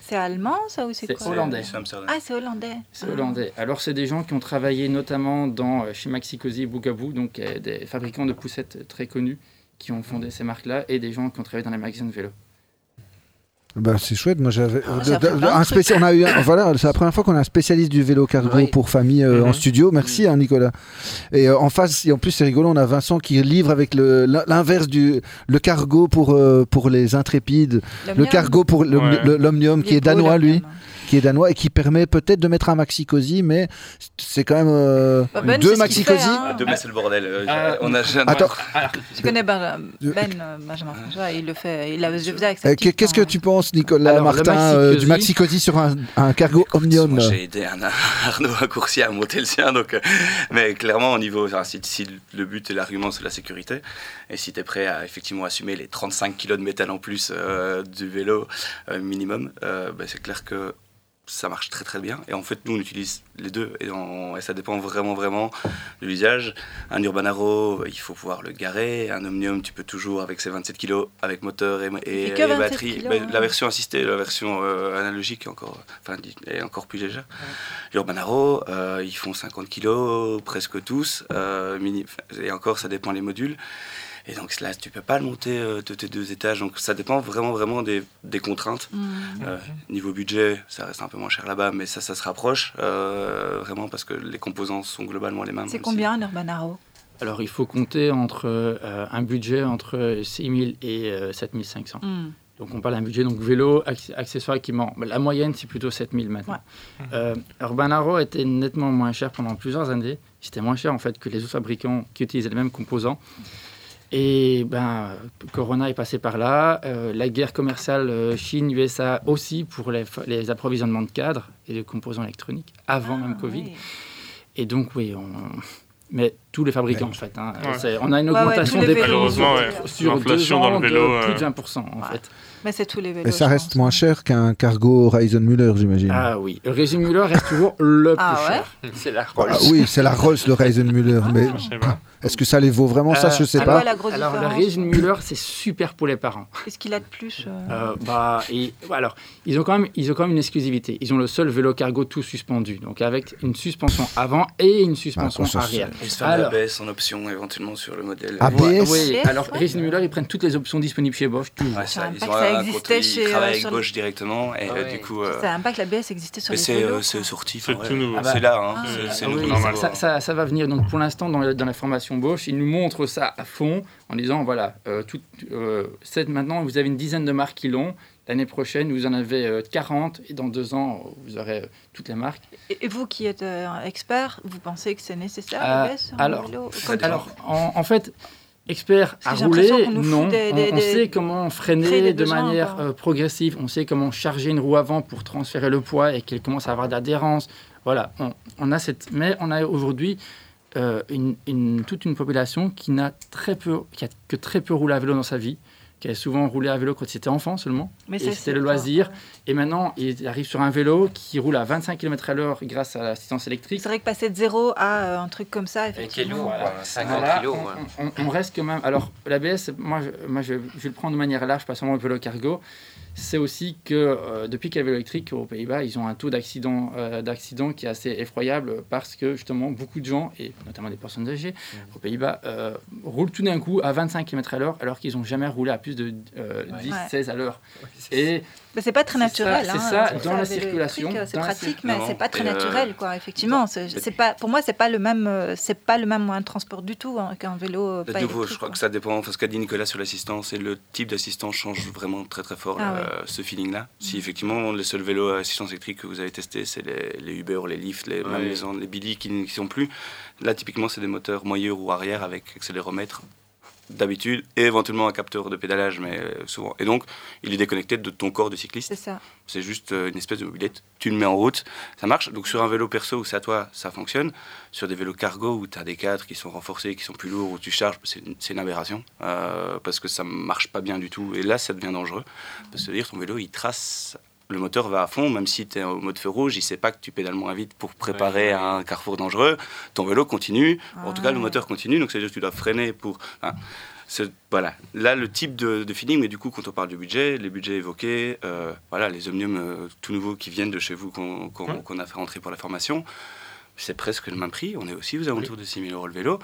C'est allemand, ça, ou c'est quoi? hollandais. Ah, c'est hollandais. c'est Ah. hollandais. Alors, c'est des gens qui ont travaillé notamment dans, chez Maxi Cosi et Bugaboo, donc euh, des fabricants de poussettes très connus qui ont fondé ces marques-là, et des gens qui ont travaillé dans les magasins de vélo. Bah, c'est chouette. Moi, j'avais Ah, de un spéci- On a eu, un- voilà, c'est la première fois qu'on a un spécialiste du vélo cargo Oui. pour famille euh, en Mhm. studio. Merci, hein, Nicolas. Et euh, en face, et en plus, c'est rigolo. On a Vincent qui livre avec l'inverse du le cargo pour euh, pour les intrépides, le cargo pour Ouais. l'omnium qui est danois lui. Qui est danois et qui permet peut-être de mettre un maxi cosy, mais c'est quand même euh, Bah, Ben, deux maxi cosy. hein. Ah, Demain, c'est le bordel. Euh, Ah, on a jamais- Attends, Je connais Ben, Je- ben euh, Benjamin François, il le fait, il avec euh, qu'est-ce que tu penses, Nicolas Alors, Martin, maxi euh, du maxi cosy sur un, un cargo omnium Moi, j'ai aidé un Arnaud un coursier à monter le sien, donc, euh, mais clairement au niveau, enfin, si, si le but et l'argument c'est la sécurité, et si tu es prêt à effectivement assumer les 35 kilos de métal en plus euh, du vélo euh, minimum, euh, bah, c'est clair que ça marche très très bien. Et en fait, nous on utilise les deux et, on- et ça dépend vraiment vraiment de l'usage. Un Urban Arrow, il faut pouvoir le garer. Un Omnium, tu peux toujours avec ses 27 kilos, avec moteur et, et, fait que et 27 batterie. kilos, hein. La version assistée, la version euh, analogique est encore, enfin, est encore plus légère. Urban Arrow, euh, ils font 50 kilos, presque tous. euh, mini, et encore, ça dépend les modules. Et donc là, tu peux pas le monter euh, de tes deux étages. Donc ça dépend vraiment, vraiment des, des contraintes. Hmm. Euh, niveau budget, ça reste un peu moins cher là-bas, mais ça, ça se rapproche euh, vraiment parce que les composants sont globalement les mêmes. C'est combien un Urban Arrow? Alors, il faut compter entre euh, un budget entre 6 000 et euh, 7 500. Hmm. Donc on parle d'un budget donc vélo, acc- accessoires, équipements. La moyenne c'est plutôt 7000 maintenant. Euh, Urban Arrow était nettement moins cher pendant plusieurs années. C'était moins cher en fait que les autres fabricants qui utilisaient les mêmes composants. Et ben Corona est passé par là. Euh, la guerre commerciale euh, Chine-USA aussi pour les, les approvisionnements de cadres et de composants électroniques avant même Ah, Covid. oui. Et donc, oui, on... mais tous les fabricants, en fait. hein. On a une Ouais, ouais, augmentation des prix sur, Malheureusement, ouais. sur deux dans le ans vélo, de plus euh, de 20%, en Ouais. fait. Mais c'est tous les vélos. Mais ça reste moins cher qu'un cargo Horizon Müller, j'imagine. Ah, Ah oui, le régime Muller reste toujours le plus Ah ouais cher. C'est la Rolls. oui, c'est la Rolls de Horizon mais Je sais pas. est-ce que ça les vaut vraiment Ça, Euh, je sais C'est pas. quoi la grosse Alors, le Muller, c'est super pour les parents. Qu'est-ce qu'il a de plus euh Euh, bah, et, alors, ils ont, quand même, ils ont quand même une exclusivité. Ils ont le seul vélo cargo tout suspendu, donc avec une suspension avant et une suspension Ah, ça, arrière. Alors, ABS en option éventuellement sur le modèle. Ah, ouais, ABS? oui, ABS, alors ouais. Racing Muller, ils prennent toutes les options disponibles chez Bosch. tout. Ouais, ça, ils ont ça un existait compte- chez, Ils euh, travaillent avec sur le- Bosch directement et Ah euh, ouais. du coup. Je euh, savais même pas que la BS existait sur Mais les c'est vélos. euh, c'est quoi. sorti. C'est tout ouais. nouveau. Ah bah, C'est là, hein. Ah. c'est- c'est Ah nouveau. oui, normal. ça, ça- ça va venir. Donc pour l'instant, dans, dans la formation Bosch, ils nous montrent ça à fond en disant voilà, euh, tout, euh, cette- maintenant vous avez une dizaine de marques qui l'ont. L'année prochaine, vous en avez euh, 40 et dans deux ans, vous aurez euh, toutes les marques. Et vous qui êtes euh, expert, vous pensez que c'est nécessaire Euh, la alors, vélo. Alors, en, en fait, expert à rouler, non. des- On- des- on, des- sait comment freiner de besoins, manière euh, progressive. On sait comment charger une roue avant pour transférer le poids et qu'elle commence à avoir d'adhérence. Voilà, on, on a cette. Mais on a aujourd'hui euh, une, une- toute une population qui n'a très peu, qui a que très peu roulé à vélo dans sa vie, qui a souvent roulé à vélo quand c'était enfant seulement. Mais Et ça, c'est le loisir. Et maintenant, il arrive sur un vélo qui roule à 25 km à l'heure grâce à l'assistance électrique. C'est vrai que passer de zéro à euh, un truc comme ça, Et qui est effectivement. lourd, Voilà. quoi, 50 Voilà, kilos. on, on- on reste quand même. Alors, l'ABS, moi, je, moi je, je vais le prendre de manière large, pas seulement le vélo cargo. C'est aussi que euh, depuis qu'il y a le vélo électrique aux Pays-Bas, ils ont un taux d'accident euh, d'accident qui est assez effroyable parce que justement, beaucoup de gens, et notamment des personnes âgées aux Pays-Bas, euh, roulent tout d'un coup à 25 km à l'heure alors qu'ils n'ont jamais roulé à plus de euh, 10, Ouais. 16 à l'heure. Et Mais c'est pas très C'est naturel. ça, c'est hein, ça, dans la circulation, C'est pratique, mais c'est pas très euh, naturel, quoi. Effectivement, c'est pas. Pour moi, c'est pas le même. euh, C'est pas le même moyen de transport du tout hein, qu'un vélo euh, De pas nouveau, je crois quoi. que ça dépend. Enfin, ce qu'a dit Nicolas sur l'assistance et le type d'assistance change vraiment très très fort Ah euh, ce feeling-là. Si effectivement les seuls vélos à assistance électrique que vous avez testés, c'est les, les Uber, les Lyft, les, même Ouais. les, les Billy qui ne sont plus. Là, typiquement, c'est des moteurs moyeux ou arrière avec accéléromètre d'habitude et éventuellement un capteur de pédalage, mais euh, souvent. Et donc, il est déconnecté de ton corps de cycliste. C'est ça. C'est juste euh, une espèce de mobilette. Tu le mets en route, ça marche. Donc sur un vélo perso où c'est à toi, ça fonctionne. Sur des vélos cargo où tu as des cadres qui sont renforcés, qui sont plus lourds, où tu charges, c'est une, aberration. euh, parce que ça marche pas bien du tout. Et là, ça devient dangereux. Parce que dire ton vélo, il trace. Le moteur va à fond, même si tu es au mode feu rouge, il sait pas que tu pédales moins vite pour préparer Ouais, ouais. un carrefour dangereux. Ton vélo continue. En tout cas, le Ah. moteur continue. Donc, c'est-à-dire que tu dois freiner pour. hein. Voilà, là le type de, de feeling, mais du coup quand on parle du budget, les budgets évoqués, euh, voilà, les omniums euh, tout nouveaux qui viennent de chez vous qu'on qu'on a fait rentrer pour la formation, c'est presque le même prix. On est aussi aux alentours de 6 000 euros le vélo.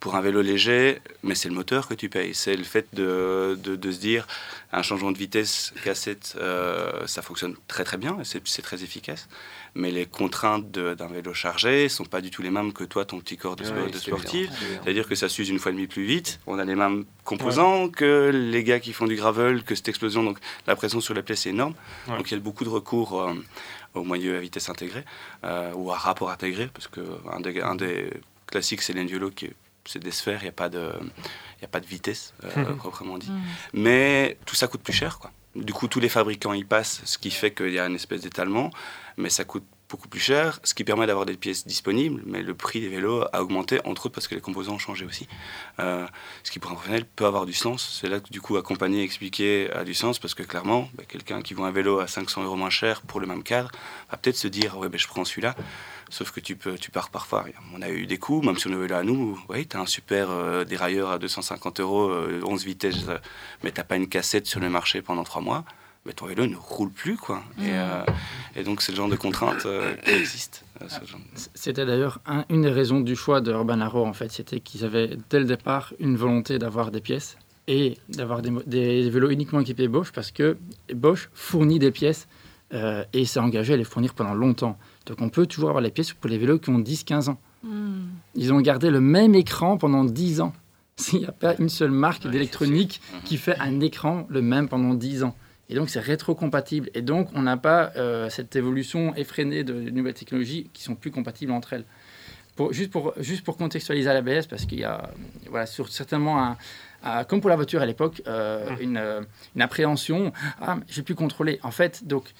Pour un vélo léger, mais c'est le moteur que tu payes. C'est le fait de, de, de se dire un changement de vitesse cassette, euh, ça fonctionne très très bien, et c'est c'est très efficace. Mais les contraintes d'un vélo chargé sont pas du tout les mêmes que toi, ton petit corps de, Ouais, de c'est sportif. c'est. C'est-à-dire que ça s'use une fois et demie plus vite. On a les mêmes composants que les gars qui font du gravel, que cette explosion. Donc la pression sur la pièce est énorme. Ouais. Donc il y a beaucoup de recours euh, au moyeu à vitesse intégrée euh, ou à rapport intégré, parce que un des, un des classiques c'est l'endulo qui est- c'est des sphères, il n'y a pas de il y a pas de vitesse euh, proprement dit. Mm. Mais tout ça coûte plus cher, quoi. Du coup, tous les fabricants y passent, ce qui fait qu'il y a une espèce d'étalement, mais ça coûte beaucoup plus cher, ce qui permet d'avoir des pièces disponibles, mais le prix des vélos a augmenté, entre autres parce que les composants ont changé aussi. Euh, ce qui pour un professionnel peut avoir du sens. C'est là que du coup accompagner, expliquer a du sens, parce que clairement, bah, quelqu'un qui voit un vélo à 500 euros moins cher pour le même cadre va peut-être se dire, ouais, ben, je prends celui-là. Sauf que tu, peux, tu pars parfois. On a eu des coups, même sur nos vélos à nous. Oui, tu as un super euh, dérailleur à 250 euros, euh, 11 vitesses, euh, mais tu pas une cassette sur le marché pendant trois mois. Mais ton vélo ne roule plus. quoi. Et, euh, et donc, c'est le genre de contrainte euh, qui existe. euh, C'était d'ailleurs un- une des raisons du choix de Urban Arrow, en fait. C'était qu'ils avaient, dès le départ, une volonté d'avoir des pièces et d'avoir des, vélos uniquement équipés Bosch parce que Bosch fournit des pièces euh, et s'est engagé à les fournir pendant longtemps. Donc on peut toujours avoir les pièces pour les vélos qui ont 10-15 ans. Mm. Ils ont gardé le même écran pendant 10 ans. S'il n'y a pas une seule marque Ouais, d'électronique sûr. qui fait un écran le même pendant 10 ans. Et donc c'est rétrocompatible. Et donc on n'a pas euh, cette évolution effrénée de nouvelles technologies qui sont plus compatibles entre elles. Pour, juste, pour, juste pour contextualiser à l'ABS, parce qu'il y a voilà, sur, certainement, un, un- comme pour la voiture à l'époque, euh, une, euh, une appréhension. Ah, j'ai pu contrôler. En fait, donc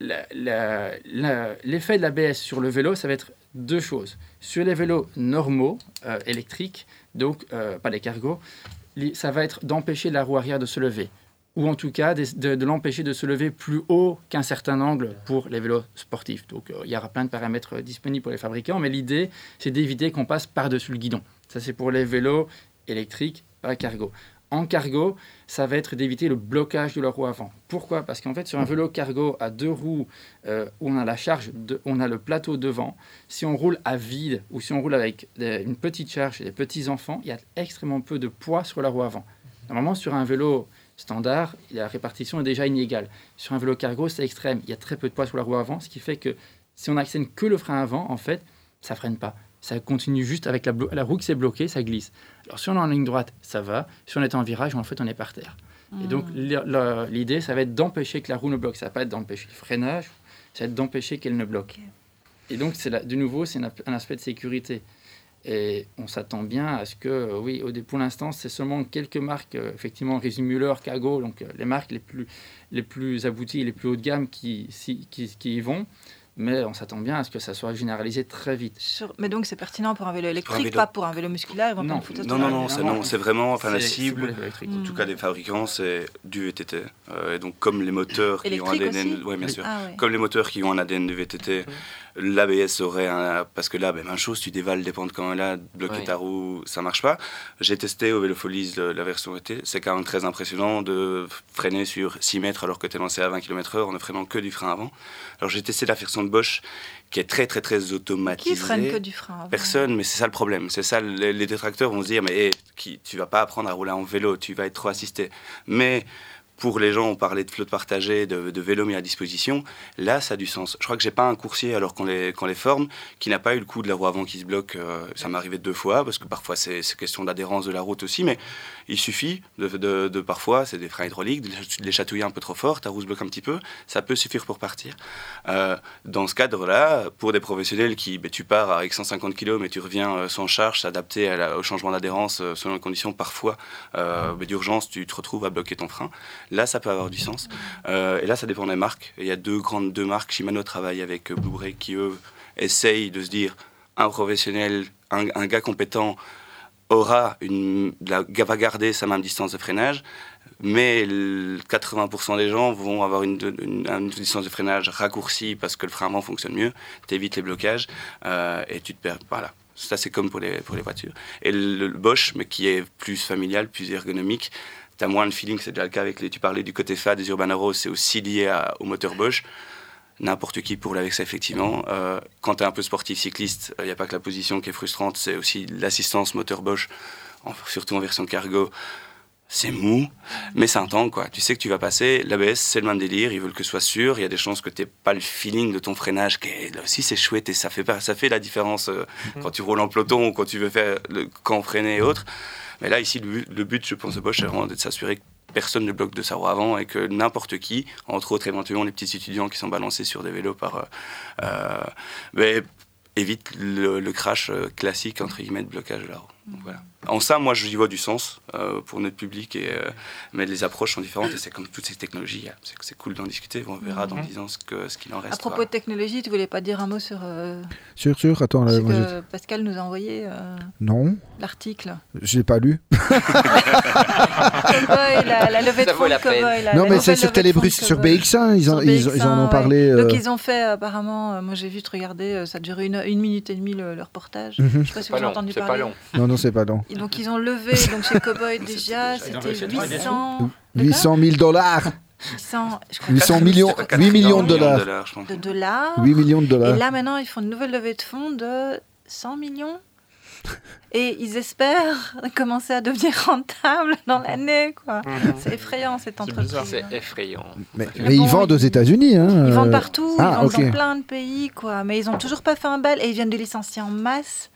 l'effet de l'ABS sur le vélo, ça va être deux choses. Sur les vélos normaux, euh, électriques, donc euh, pas les cargos, ça va être d'empêcher la roue arrière de se lever. Ou en tout cas de, l'empêcher de se lever plus haut qu'un certain angle pour les vélos sportifs. Donc euh, il y aura plein de paramètres euh, disponibles pour les fabricants, mais l'idée c'est d'éviter qu'on passe par-dessus le guidon. Ça c'est pour les vélos électriques, pas cargo. En cargo, ça va être d'éviter le blocage de la roue avant. Pourquoi? Parce qu'en fait, sur un vélo cargo à deux roues, euh, où on a la charge, on a le plateau devant, si on roule à vide ou si on roule avec une petite charge et des petits enfants, il y a extrêmement peu de poids sur la roue avant. Normalement, sur un vélo standard, la répartition est déjà inégale. Sur un vélo cargo, c'est extrême. Il y a très peu de poids sur la roue avant, ce qui fait que si on n'actionne que le frein avant, en fait, ça freine pas. Ça continue juste avec la, la roue qui s'est bloquée, ça glisse. Alors si on est en ligne droite, ça va. Si on est en virage, en fait, on est par terre. Et donc le- l'idée, ça va être d'empêcher que la roue ne bloque. Ça va pas être d'empêcher le freinage, ça va être d'empêcher qu'elle ne bloque. Et donc, c'est la- de nouveau, c'est un aspect de sécurité. Et on s'attend bien à ce que, euh, oui, pour l'instant, c'est seulement quelques marques, euh, effectivement, Risi Müller, Cargo, donc euh, les marques les plus, les plus abouties, les plus haut de gamme qui, si- qui, qui y vont. Mais on s'attend bien à ce que ça soit généralisé très vite. Sur- Mais donc c'est pertinent pour un vélo électrique, vélo. pas pour un vélo musculaire. Ils vont pas Non. Non, non, la- non, c'est non, non, c'est vraiment, enfin la cible, électriques. en tout cas des fabricants, c'est du VTT. Euh, et donc comme les moteurs qui ont un ADN, aussi ouais, bien Oui. sûr. Ah ouais. Comme les moteurs qui ont un ADN de VTT, l'ABS aurait un. Parce que là, ben, même chose, tu dévales des pentes quand même là, bloquer Oui. ta roue, ça marche pas. J'ai testé au Vélofolies le- la version VT, c'est quand même très impressionnant de freiner sur 6 mètres alors que tu es lancé à 20 km/h en ne freinant que du frein avant. Alors j'ai testé la version de Bosch qui est très très très automatisée. Qui freine que du frein avant? Personne, mais c'est ça le problème. C'est ça, les, les détracteurs vont se dire, mais hé, qui, tu vas pas apprendre à rouler en vélo, tu vas être trop assisté. Mais pour les gens, on parlait de flotte partagée, de, de vélo mis à disposition. Là, ça a du sens. Je crois que j'ai pas un coursier, alors qu'on les, les forme, qui n'a pas eu le coup de la roue avant qui se bloque. euh, ça m'est arrivé deux fois, parce que parfois c'est question d'adhérence de la route aussi, mais il suffit de, parfois, c'est des freins hydrauliques, de les- chatouiller un peu trop fort, ta roue se bloque un petit peu, ça peut suffire pour partir. Euh, dans ce cadre-là, pour des professionnels qui, ben, tu pars avec 150 kg, mais tu reviens euh, sans charge, s'adapter à la- au changement d'adhérence euh, selon les conditions, parfois ben, d'urgence, tu te retrouves à bloquer ton frein. Là, ça peut avoir du sens. Et là, ça dépend des marques. Il y a deux grandes deux marques. Shimano travaille avec Brake qui, eux, essayent de se dire un professionnel, un gars compétent aura une, la, va garder sa même distance de freinage, mais le 80% des gens vont avoir une, distance de freinage raccourcie parce que le frein avant fonctionne mieux, tu évites les blocages euh, et tu te perds. Voilà. Ça, c'est comme pour les, pour les voitures. Et le, le Bosch, mais qui est plus familial, plus ergonomique, tu as moins de feeling. C'est déjà le cas avec les. Tu parlais du côté FA des Urban Arrows, c'est aussi lié au moteur Bosch. N'importe qui pour avec ça, effectivement. Euh, quand tu es un peu sportif cycliste, il n'y a pas que la position qui est frustrante, c'est aussi l'assistance moteur Bosch, en- surtout en version cargo. C'est mou, mais c'est un temps, quoi. Tu sais que tu vas passer. L'ABS, c'est le même délire. Ils veulent que ce soit sûr. Il y a des chances que tu n'aies pas le feeling de ton freinage. Qui est, là aussi, c'est chouette et ça fait, pas- ça fait la différence euh, quand tu roules en peloton ou quand tu veux faire le camp freiné et autres. Mais là, ici, le but, le but, je pense, de Bosch, c'est vraiment de s'assurer que personne ne bloque de sa roue avant et que n'importe qui, entre autres éventuellement les petits étudiants qui sont balancés sur des vélos par, euh, euh, mais évite le, le crash euh, classique entre guillemets de blocage de la roue. Donc, voilà. En ça, moi, j'y vois du sens euh, pour notre public, et, euh, mais les approches sont différentes et c'est comme toutes ces technologies. hein. C'est c'est cool d'en discuter. On verra dans 10 ans ce que- ce qu'il en reste. À propos de technologie, tu voulais pas dire un mot sur euh, Sûr, sûr, attends, là, ce moi, j'ai- que Pascal nous a envoyé, euh, non, l'article je l'ai pas lu. Cowboy, la, la levée de Ça vaut fonds. Cowboy. la- non, la mais c'est sur Télébrus, sur Cowboy. BX1, ils en, Sur ils, ils en ont BX1, parlé. ouais. Donc euh, ils ont fait apparemment, euh, moi j'ai vu, regarder, euh, ça a duré une, une minute et demie le, le reportage. Mhm. Je sais pas si vous avez entendu c'est parler. pas long. Non, non, c'est pas. Et donc ils ont levé donc chez Cowboy déjà, c'était réussi à trouver des 800, 800 000 dollars 800 je crois, 800 millions, 8 millions de dollars. je pense. de dollars. 8 millions de Et dollars. là maintenant ils font une nouvelle levée de fonds de 100 millions. Et ils espèrent commencer à devenir rentables dans l'année, quoi. C'est effrayant cette entreprise. C'est effrayant. Mais, Mais mais bon, ils vendent aux États-Unis. Hein, Ils vendent euh, partout, ah, ils vendent ok. dans plein de pays, quoi. Mais ils ont toujours pas fait un bal et ils viennent de licencier en masse.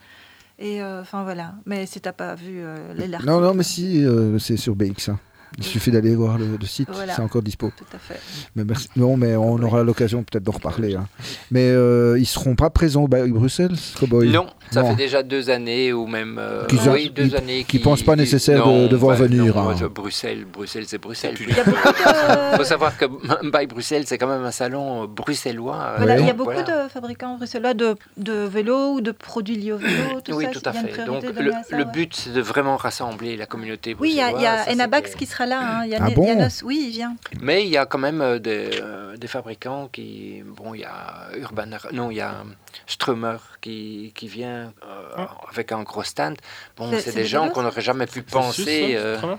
Et euh, enfin voilà. Mais si t'as pas vu euh, les l'article- Non, non, mais si, euh, c'est sur BX1. Il suffit d'aller voir le, le site, Voilà. c'est encore dispo. Tout à fait. Mais merci. Non, mais on aura l'occasion peut-être d'en reparler. hein. Mais euh, ils seront pas présents au Bail Bruxelles, Cowboy Non, ça Non. fait déjà deux années ou même euh, oui, deux années qu'ils pensent pas nécessaire de Non, devoir bah, venir, non, hein. je- Bruxelles, Bruxelles, c'est Bruxelles. Il faut de, savoir que By Bruxelles, c'est quand même un salon euh, bruxellois. euh, voilà, il y a beaucoup voilà. de fabricants bruxellois de, de vélos ou de produits liés au vélo. Tout Oui, ça, tout à fait. Donc le, donnée à ça, le ouais. but, c'est de vraiment rassembler la communauté Oui, il y a, y bruxelloise, Enabax qui sera là. hein. Il y a, Ah bon Nos- Oui, il vient. Mais il y a quand même euh, des, euh, des fabricants qui. Bon, il y a Urban. Non, il y a Strummer qui, qui vient euh, Ah. avec un gros stand. Bon, C'est- des gens qu'on n'aurait jamais pu penser. ça, euh.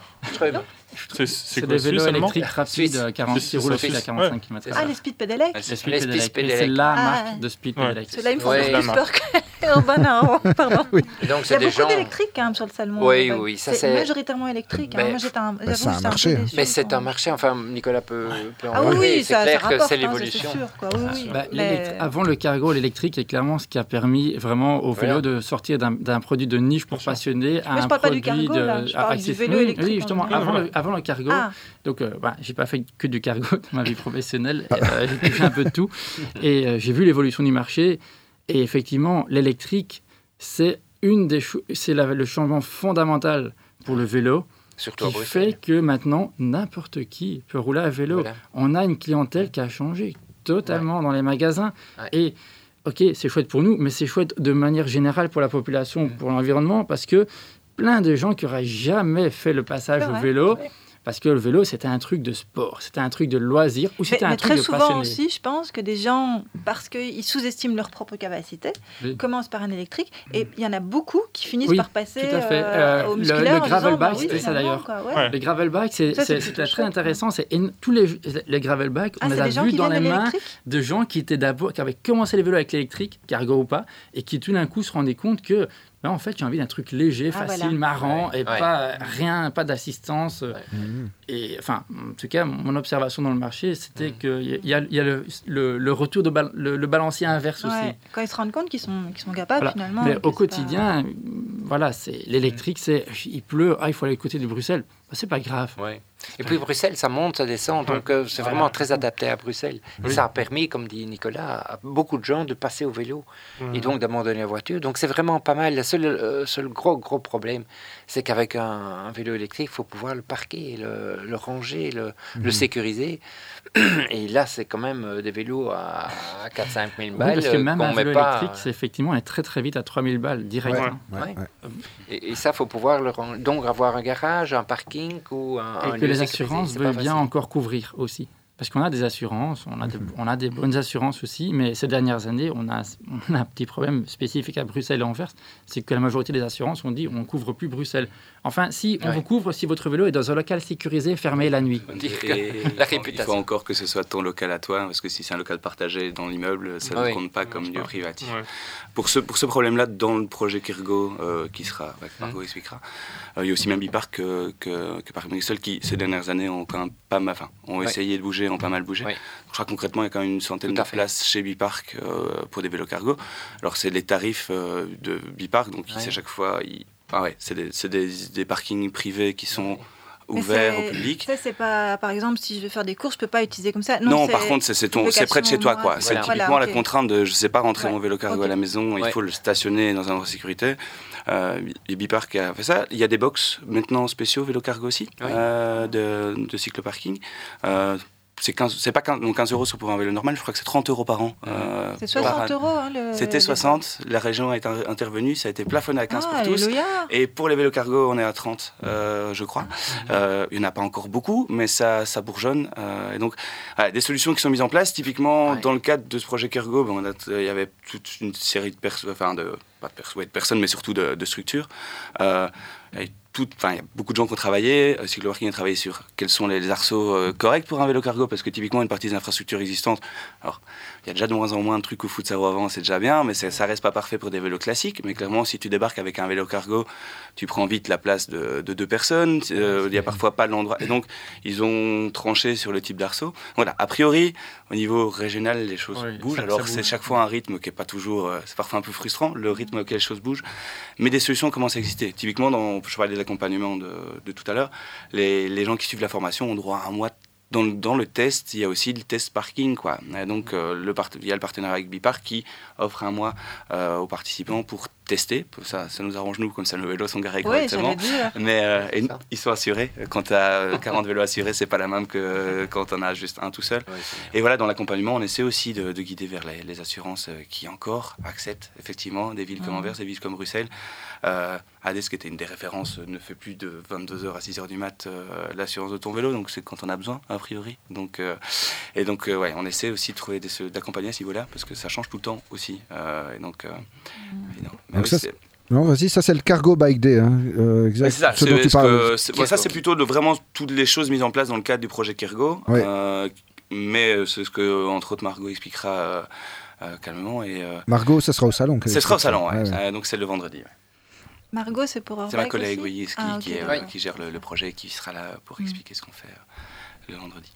C'est des vélos électriques rapides, Suisse. euh, 40 Suisse, qui roulent aussi à Suisse. 45 Ouais. km Ah, les speed pedelec Les Speed Et C'est la Ah. marque de Speed. Pedelec. Ceux-là, ils me font plus marque. peur que Pardon. Donc, Il y c'est a des beaucoup gens. d'électriques quand même sur le salon. Oui, oui, ça, c'est majoritairement électrique. hein. Mais- Moi, j'étais un, Bah, c'est un marché. déçue, Mais c'est un marché, enfin, Nicolas peut, en Ah oui, parler. oui, c'est ça, clair que c'est hein, l'évolution. Bah, Avant le cargo, l'électrique est clairement ce qui a permis vraiment au vélo de sortir d'un produit de niche pour passionnés à Mais je un parle pas du produit cargo, là. Je parle du accessible. vélo Oui, électrique Oui, en justement, avant avant le cargo. Ah, Donc, euh, bah, j'ai pas fait que du cargo dans ma vie professionnelle. euh, j'ai touché un peu de tout. Et euh, j'ai vu l'évolution du marché. Et effectivement, l'électrique, c'est une des c'est le changement fondamental pour le vélo Surtout qui fait que maintenant n'importe qui peut rouler à vélo. Voilà. On a une clientèle qui a changé totalement dans les magasins. Ouais. Et ok, c'est chouette pour nous, mais c'est chouette de manière générale pour la population, pour l'environnement, parce que plein de gens qui n'auraient jamais fait le passage au vélo, Ouais. parce que le vélo c'était un truc de sport, c'était un truc de loisir, ou c'était un mais truc très de souvent passionné. aussi, je pense que des gens, parce qu'ils sous-estiment leur propre capacité, Oui. commencent par un électrique. Et il y en a beaucoup qui finissent Oui, par passer tout à fait. euh, Euh, au le- musculaire le gravel bah bike, oui, c'était ça, d'ailleurs. Les gravel plutôt c'était très chouette, intéressant. C'est tous les, les gravel bikes, Ah, on les a vus dans les mains de gens qui étaient d'abord, qui avaient commencé les vélos avec l'électrique, cargo ou pas, et qui tout d'un coup se rendaient compte que, ben, en fait, j'ai envie d'un truc léger, Ah, facile, voilà. marrant, et Ouais. pas rien, pas d'assistance. euh, Mhm. Et enfin, en tout cas, mon observation dans le marché, c'était Mm. qu'il y y a- il y a le, le- le retour de bal- le, le balancier inverse aussi. Quand ils se rendent compte qu'ils sont, qu'ils sont capables, Voilà. finalement. Mais au quotidien, voilà, c'est l'électrique, c'est il pleut, ah, il faut aller côté de Bruxelles. Bah, c'est pas grave. Ouais. Et puis Bruxelles, ça monte, ça descend, donc euh, c'est Voilà. vraiment très adapté à Bruxelles. Et Oui. ça a permis, comme dit Nicolas, à beaucoup de gens de passer au vélo Mhm. et donc d'abandonner la voiture. Donc c'est vraiment pas mal. Le seul, euh, seul gros, gros problème, c'est qu'avec un, un vélo électrique, il faut pouvoir le parquer, le, le ranger, le, le sécuriser. Et là, c'est quand même euh, des vélos à, 4-5 000 Oui, balles parce que même qu'on un vélo pas- électrique, c'est effectivement est très très vite à 3000 balles direct. Ouais. hein. Ouais, Ouais. ouais. Et, et ça, faut pouvoir le ranger. Donc avoir un garage, un parking ou un, un Et que lieu les assurances veulent bien encore couvrir aussi. Parce qu'on a des assurances, on a, de- Mhm. on a des bonnes assurances aussi, mais ces dernières années, on a, on a un petit problème spécifique à Bruxelles et Anvers, c'est que la majorité des assurances ont dit on ne couvre plus Bruxelles. Enfin, si, on Ouais. vous couvre si votre vélo est dans un local sécurisé fermé la nuit. On que la il faut- Il réputation. faut encore que ce soit ton local à toi, parce que si c'est un local partagé dans l'immeuble, ça Oui. ne compte pas comme lieu pas. privatif. Ouais. Pour ce, pour ce problème-là, dans le projet Kirgo, euh, qui sera, ouais, Margot expliquera, euh, il y a aussi même Bipark que, que, que Parc Bruxelles qui, ces dernières années, ont quand même pas mal, enfin, ont Ouais. essayé de bouger, ont pas mal bougé. Ouais. Je crois concrètement, il y a quand même une centaine de fait. places chez Bipark euh, pour des vélos cargo. Alors, c'est les tarifs euh, de Bipark, donc Ouais. c'est chaque fois, ils- ah ouais, c'est des, c'est des, des parkings privés qui sont ouverts au public. Ça, c'est pas. Par exemple, si je vais faire des courses, je peux pas utiliser comme ça. Non, par contre, c'est- près de chez toi, quoi. C'est typiquement Voilà, la contrainte de je sais pas rentrer Ouais. mon vélo cargo à la maison, il faut le stationner dans un endroit de sécurité. Euh, a fait ça. Il y a des box maintenant spéciaux vélo cargo aussi, euh, de, de cyclo-parking. Euh, c'est 15 c'est pas 15, donc 15 euros pour un vélo normal, je crois que c'est 30 euros par an. euh, C'est par 60 an. euros. hein, C'était les- 60, la région a été intervenue, ça a été plafonné à 15 Ah, pour tous. Et pour les vélos cargo, on est à 30, euh, je crois. Euh, il n'y en a pas encore beaucoup, mais ça, ça bourgeonne. euh, et donc, voilà, des solutions qui sont mises en place. Typiquement, Ouais. dans le cadre de ce projet Cargo, ben, il y avait toute une série de, perso- enfin de, pas de, perso- ouais, de personnes, mais surtout de, de structures. Euh, et tout- enfin, il y a beaucoup de gens qui ont travaillé. Euh, Cyclo Working a travaillé sur quels sont les arceaux euh, corrects pour un vélo cargo, parce que typiquement, une partie des infrastructures existantes, alors il y a déjà de moins en moins de trucs au foot Saro avant, c'est déjà bien, mais ça reste pas parfait pour des vélos classiques. Mais clairement, si tu débarques avec un vélo cargo, tu prends vite la place de, de deux personnes. euh, Il n'y a parfois pas l'endroit. Et donc, ils ont tranché sur le type d'arceau. Voilà, a priori, au niveau régional, les choses Oui, bougent. ça- Alors, ça c'est chaque fois un rythme qui est pas toujours. euh, c'est parfois un peu frustrant, le rythme auquel les choses bougent. Mais des solutions commencent à exister. Typiquement, dans je parlais de l'accompagnement de, de, tout à l'heure, les, les, gens qui suivent la formation ont droit à un mois dans le, dans le, test, il y a aussi le test parking. Quoi. Et donc, euh, le il y a le partenariat avec Bipark qui offre un mois euh, aux participants pour tester. Ça, ça nous arrange nous, comme ça nos vélos sont garés correctement. Mais euh, ils sont assurés. Quand tu as 40 vélos assurés, c'est pas la même que quand on a juste un tout seul. et voilà, dans l'accompagnement, on essaie aussi de, de guider vers les, les, assurances qui encore acceptent effectivement des villes comme Anvers, des villes comme Bruxelles. Euh, Hades, qui était une des références, ne fait plus de 22h à 6h du mat l'assurance de ton vélo, donc c'est quand on a besoin, a priori. Donc, et donc, ouais, on essaie aussi de trouver d'accompagner à ce niveau-là, parce que ça change tout le temps aussi. et donc, non. Donc ça, non, vas-y, ça c'est le Cargo Bike Day. Hein. Euh, exact. C'est ça, ce dont tu parles. ça c'est plutôt de vraiment toutes les choses mises en place dans le cadre du projet Kergo. Ouais. Euh, mais c'est ce que, entre autres, Margot expliquera euh, euh calmement. Et, euh, Margot, ça sera au salon. Ça sera au salon, ouais. ouais. donc c'est le vendredi. Margot, c'est pour C'est ma collègue oui, qui, ah, okay. qui, est, qui, gère le, le, projet, qui sera là pour mm. expliquer ce qu'on fait le vendredi.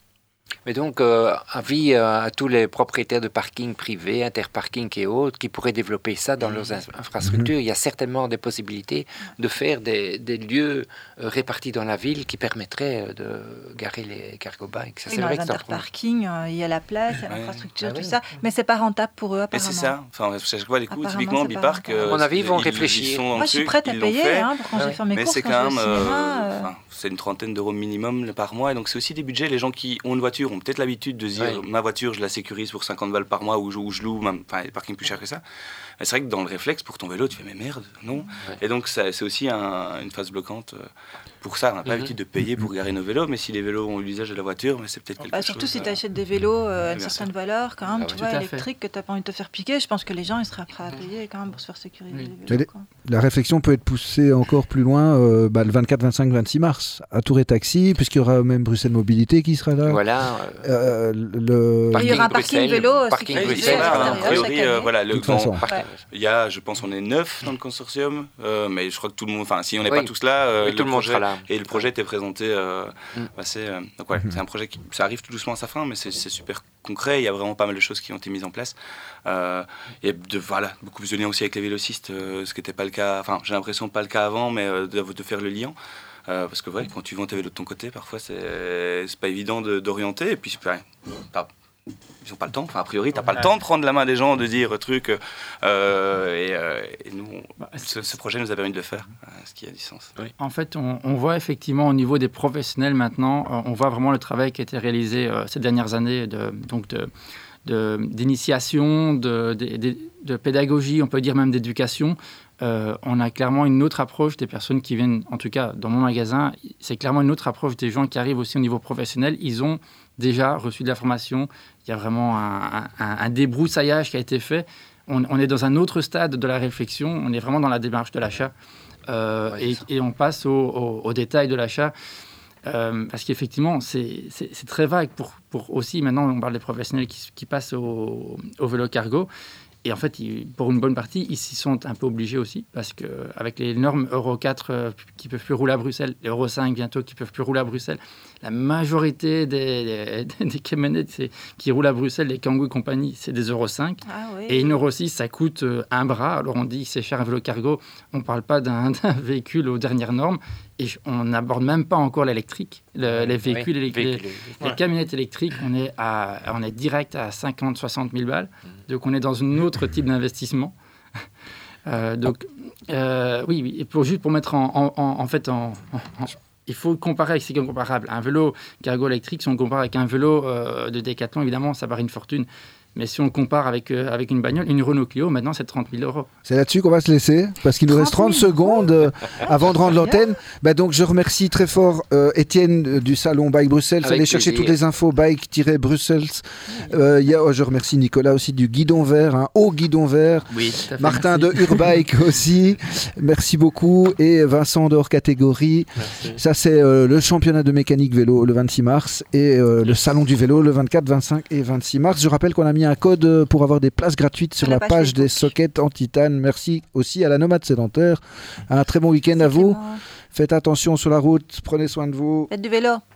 Mais donc, euh, avis euh, à tous les propriétaires de parking privés, interparking et autres, qui pourraient développer ça dans leurs infrastructures. Mm -hmm. Il y a certainement des possibilités de faire des, des lieux euh, répartis dans la ville qui permettraient euh, de garer les cargo bikes. Ça, oui, dans les interparking, euh, il y a la place, il y a l'infrastructure, ouais. tout ça. Mais c'est pas rentable pour eux, apparemment. c'est ça. Enfin, chaque fois, les coûts, typiquement, Bipark... à mon avis, ils vont ils, réfléchir. Ils Moi, je suis prête à payer hein, pour quand je vais faire mes Mais c'est quand même... C'est une trentaine d'euros minimum par mois. Et donc, c'est aussi des budgets. Les gens qui ont une voiture ont peut-être l'habitude de dire ouais. ma voiture, je la sécurise pour 50 balles par mois ou je, ou je loue, enfin, les parkings plus chers que ça. C'est vrai que dans le réflexe, pour ton vélo, tu fais mais merde, non. Ouais. Et donc, c'est aussi un, une phase bloquante. Pour ça, on n'a pas mm -hmm. l'habitude de payer pour garer nos vélos, mais si les vélos ont l'usage de la voiture, mais c'est peut-être quelque bah, chose. Surtout si tu achètes des vélos euh, à une certaine valeur, quand même, ah, tu vois, électriques, que tu n'as pas envie de te faire piquer, je pense que les gens, ils seraient prêts à payer quand même pour se faire sécuriser oui. les vélos. La réflexion peut être poussée encore plus loin euh, bah, le 24, 25, 26 mars à Tour et Taxi, puisqu'il y aura même Bruxelles Mobilité qui sera là. Voilà. Euh, le... Il y aura un parking vélo. Parking Bruxelles, a priori, voilà, le grand. Il y a, je pense, on est neuf dans le consortium, mais je crois que tout le monde, enfin, si on n'est pas tous là, tout le monde sera là. Et le projet était présenté. Euh, mm. assez, euh, donc ouais, mm. c'est un projet qui ça arrive tout doucement à sa fin, mais c'est super concret. Il y a vraiment pas mal de choses qui ont été mises en place. Euh, et de voilà beaucoup plus de liens aussi avec les vélocistes, euh, ce qui n'était pas le cas. Enfin, j'ai l'impression pas le cas avant, mais euh, de, de, faire le lien. parce que ouais, quand tu vends tes vélos de ton côté, parfois c'est pas évident d'orienter. Et puis, ouais, pas, ils n'ont pas le temps. Enfin, a priori, tu n'as pas le temps de prendre la main des gens, de dire truc. Euh, et, euh, et, nous, bah, ce, ce, projet nous a permis de le faire, euh, ce qui a du sens. Oui. En fait, on, on, voit effectivement au niveau des professionnels maintenant, on voit vraiment le travail qui a été réalisé euh, ces dernières années de, donc de, d'initiation, de, de, de, de, pédagogie, on peut dire même d'éducation. Euh, on a clairement une autre approche des personnes qui viennent, en tout cas dans mon magasin, c'est clairement une autre approche des gens qui arrivent aussi au niveau professionnel. Ils ont déjà reçu de la formation, il y a vraiment un, un, un débroussaillage qui a été fait. On, on, est dans un autre stade de la réflexion, on est vraiment dans la démarche de l'achat euh, ouais, et, et, on passe au, au, au détail de l'achat. Euh, parce qu'effectivement, c'est très vague pour, pour, aussi, maintenant on parle des professionnels qui, qui passent au, au, vélo cargo. Et en fait, ils, pour une bonne partie, ils s'y sont un peu obligés aussi, parce qu'avec les normes Euro 4 euh, qui ne peuvent plus rouler à Bruxelles, et Euro 5 bientôt qui ne peuvent plus rouler à Bruxelles, la majorité des, des, des camionnettes qui roulent à Bruxelles, les Kangoo et compagnie, c'est des Euro 5. Ah oui. Et une Euro 6, ça coûte euh, un bras. Alors on dit que c'est cher un vélo cargo, on ne parle pas d'un véhicule aux dernières normes. Et on n'aborde même pas encore l'électrique, le, les véhicules, oui, les, les, camionnettes électriques, on est, à, on est direct à 50-60 000 balles. Mmh. Donc on est dans un autre type d'investissement. Euh, donc, euh, oui, oui, pour, juste pour mettre en, en, en, en fait en, il faut comparer avec ce qui comparable. Un vélo cargo électrique, si on compare avec un vélo euh, de décathlon, évidemment, ça paraît une fortune. Mais si on compare avec, euh, avec une bagnole, une Renault Clio, maintenant c'est 30 000 euros. C'est là-dessus qu'on va se laisser, parce qu'il nous reste 30 secondes euh, avant de rendre l'antenne. Bah, donc je remercie très fort euh, Étienne euh, du salon Bike Bruxelles. Allez chercher toutes les infos bike-bruxelles. Euh, oh, je remercie Nicolas aussi du guidon vert, un hein, haut guidon vert. Oui, Martin merci. de Urbike aussi. Merci beaucoup. Et Vincent de hors catégorie. Merci. Ça c'est euh, le championnat de mécanique vélo le 26 mars et le salon du vélo le 24, 25 et 26 mars. Je rappelle qu'on a mis un code pour avoir des places gratuites sur, sur la, page, page des sockets en titane. Merci aussi à la Nomade Sédentaire. Un très bon week-end à vous. Faites attention sur la route, prenez soin de vous. Faites du vélo.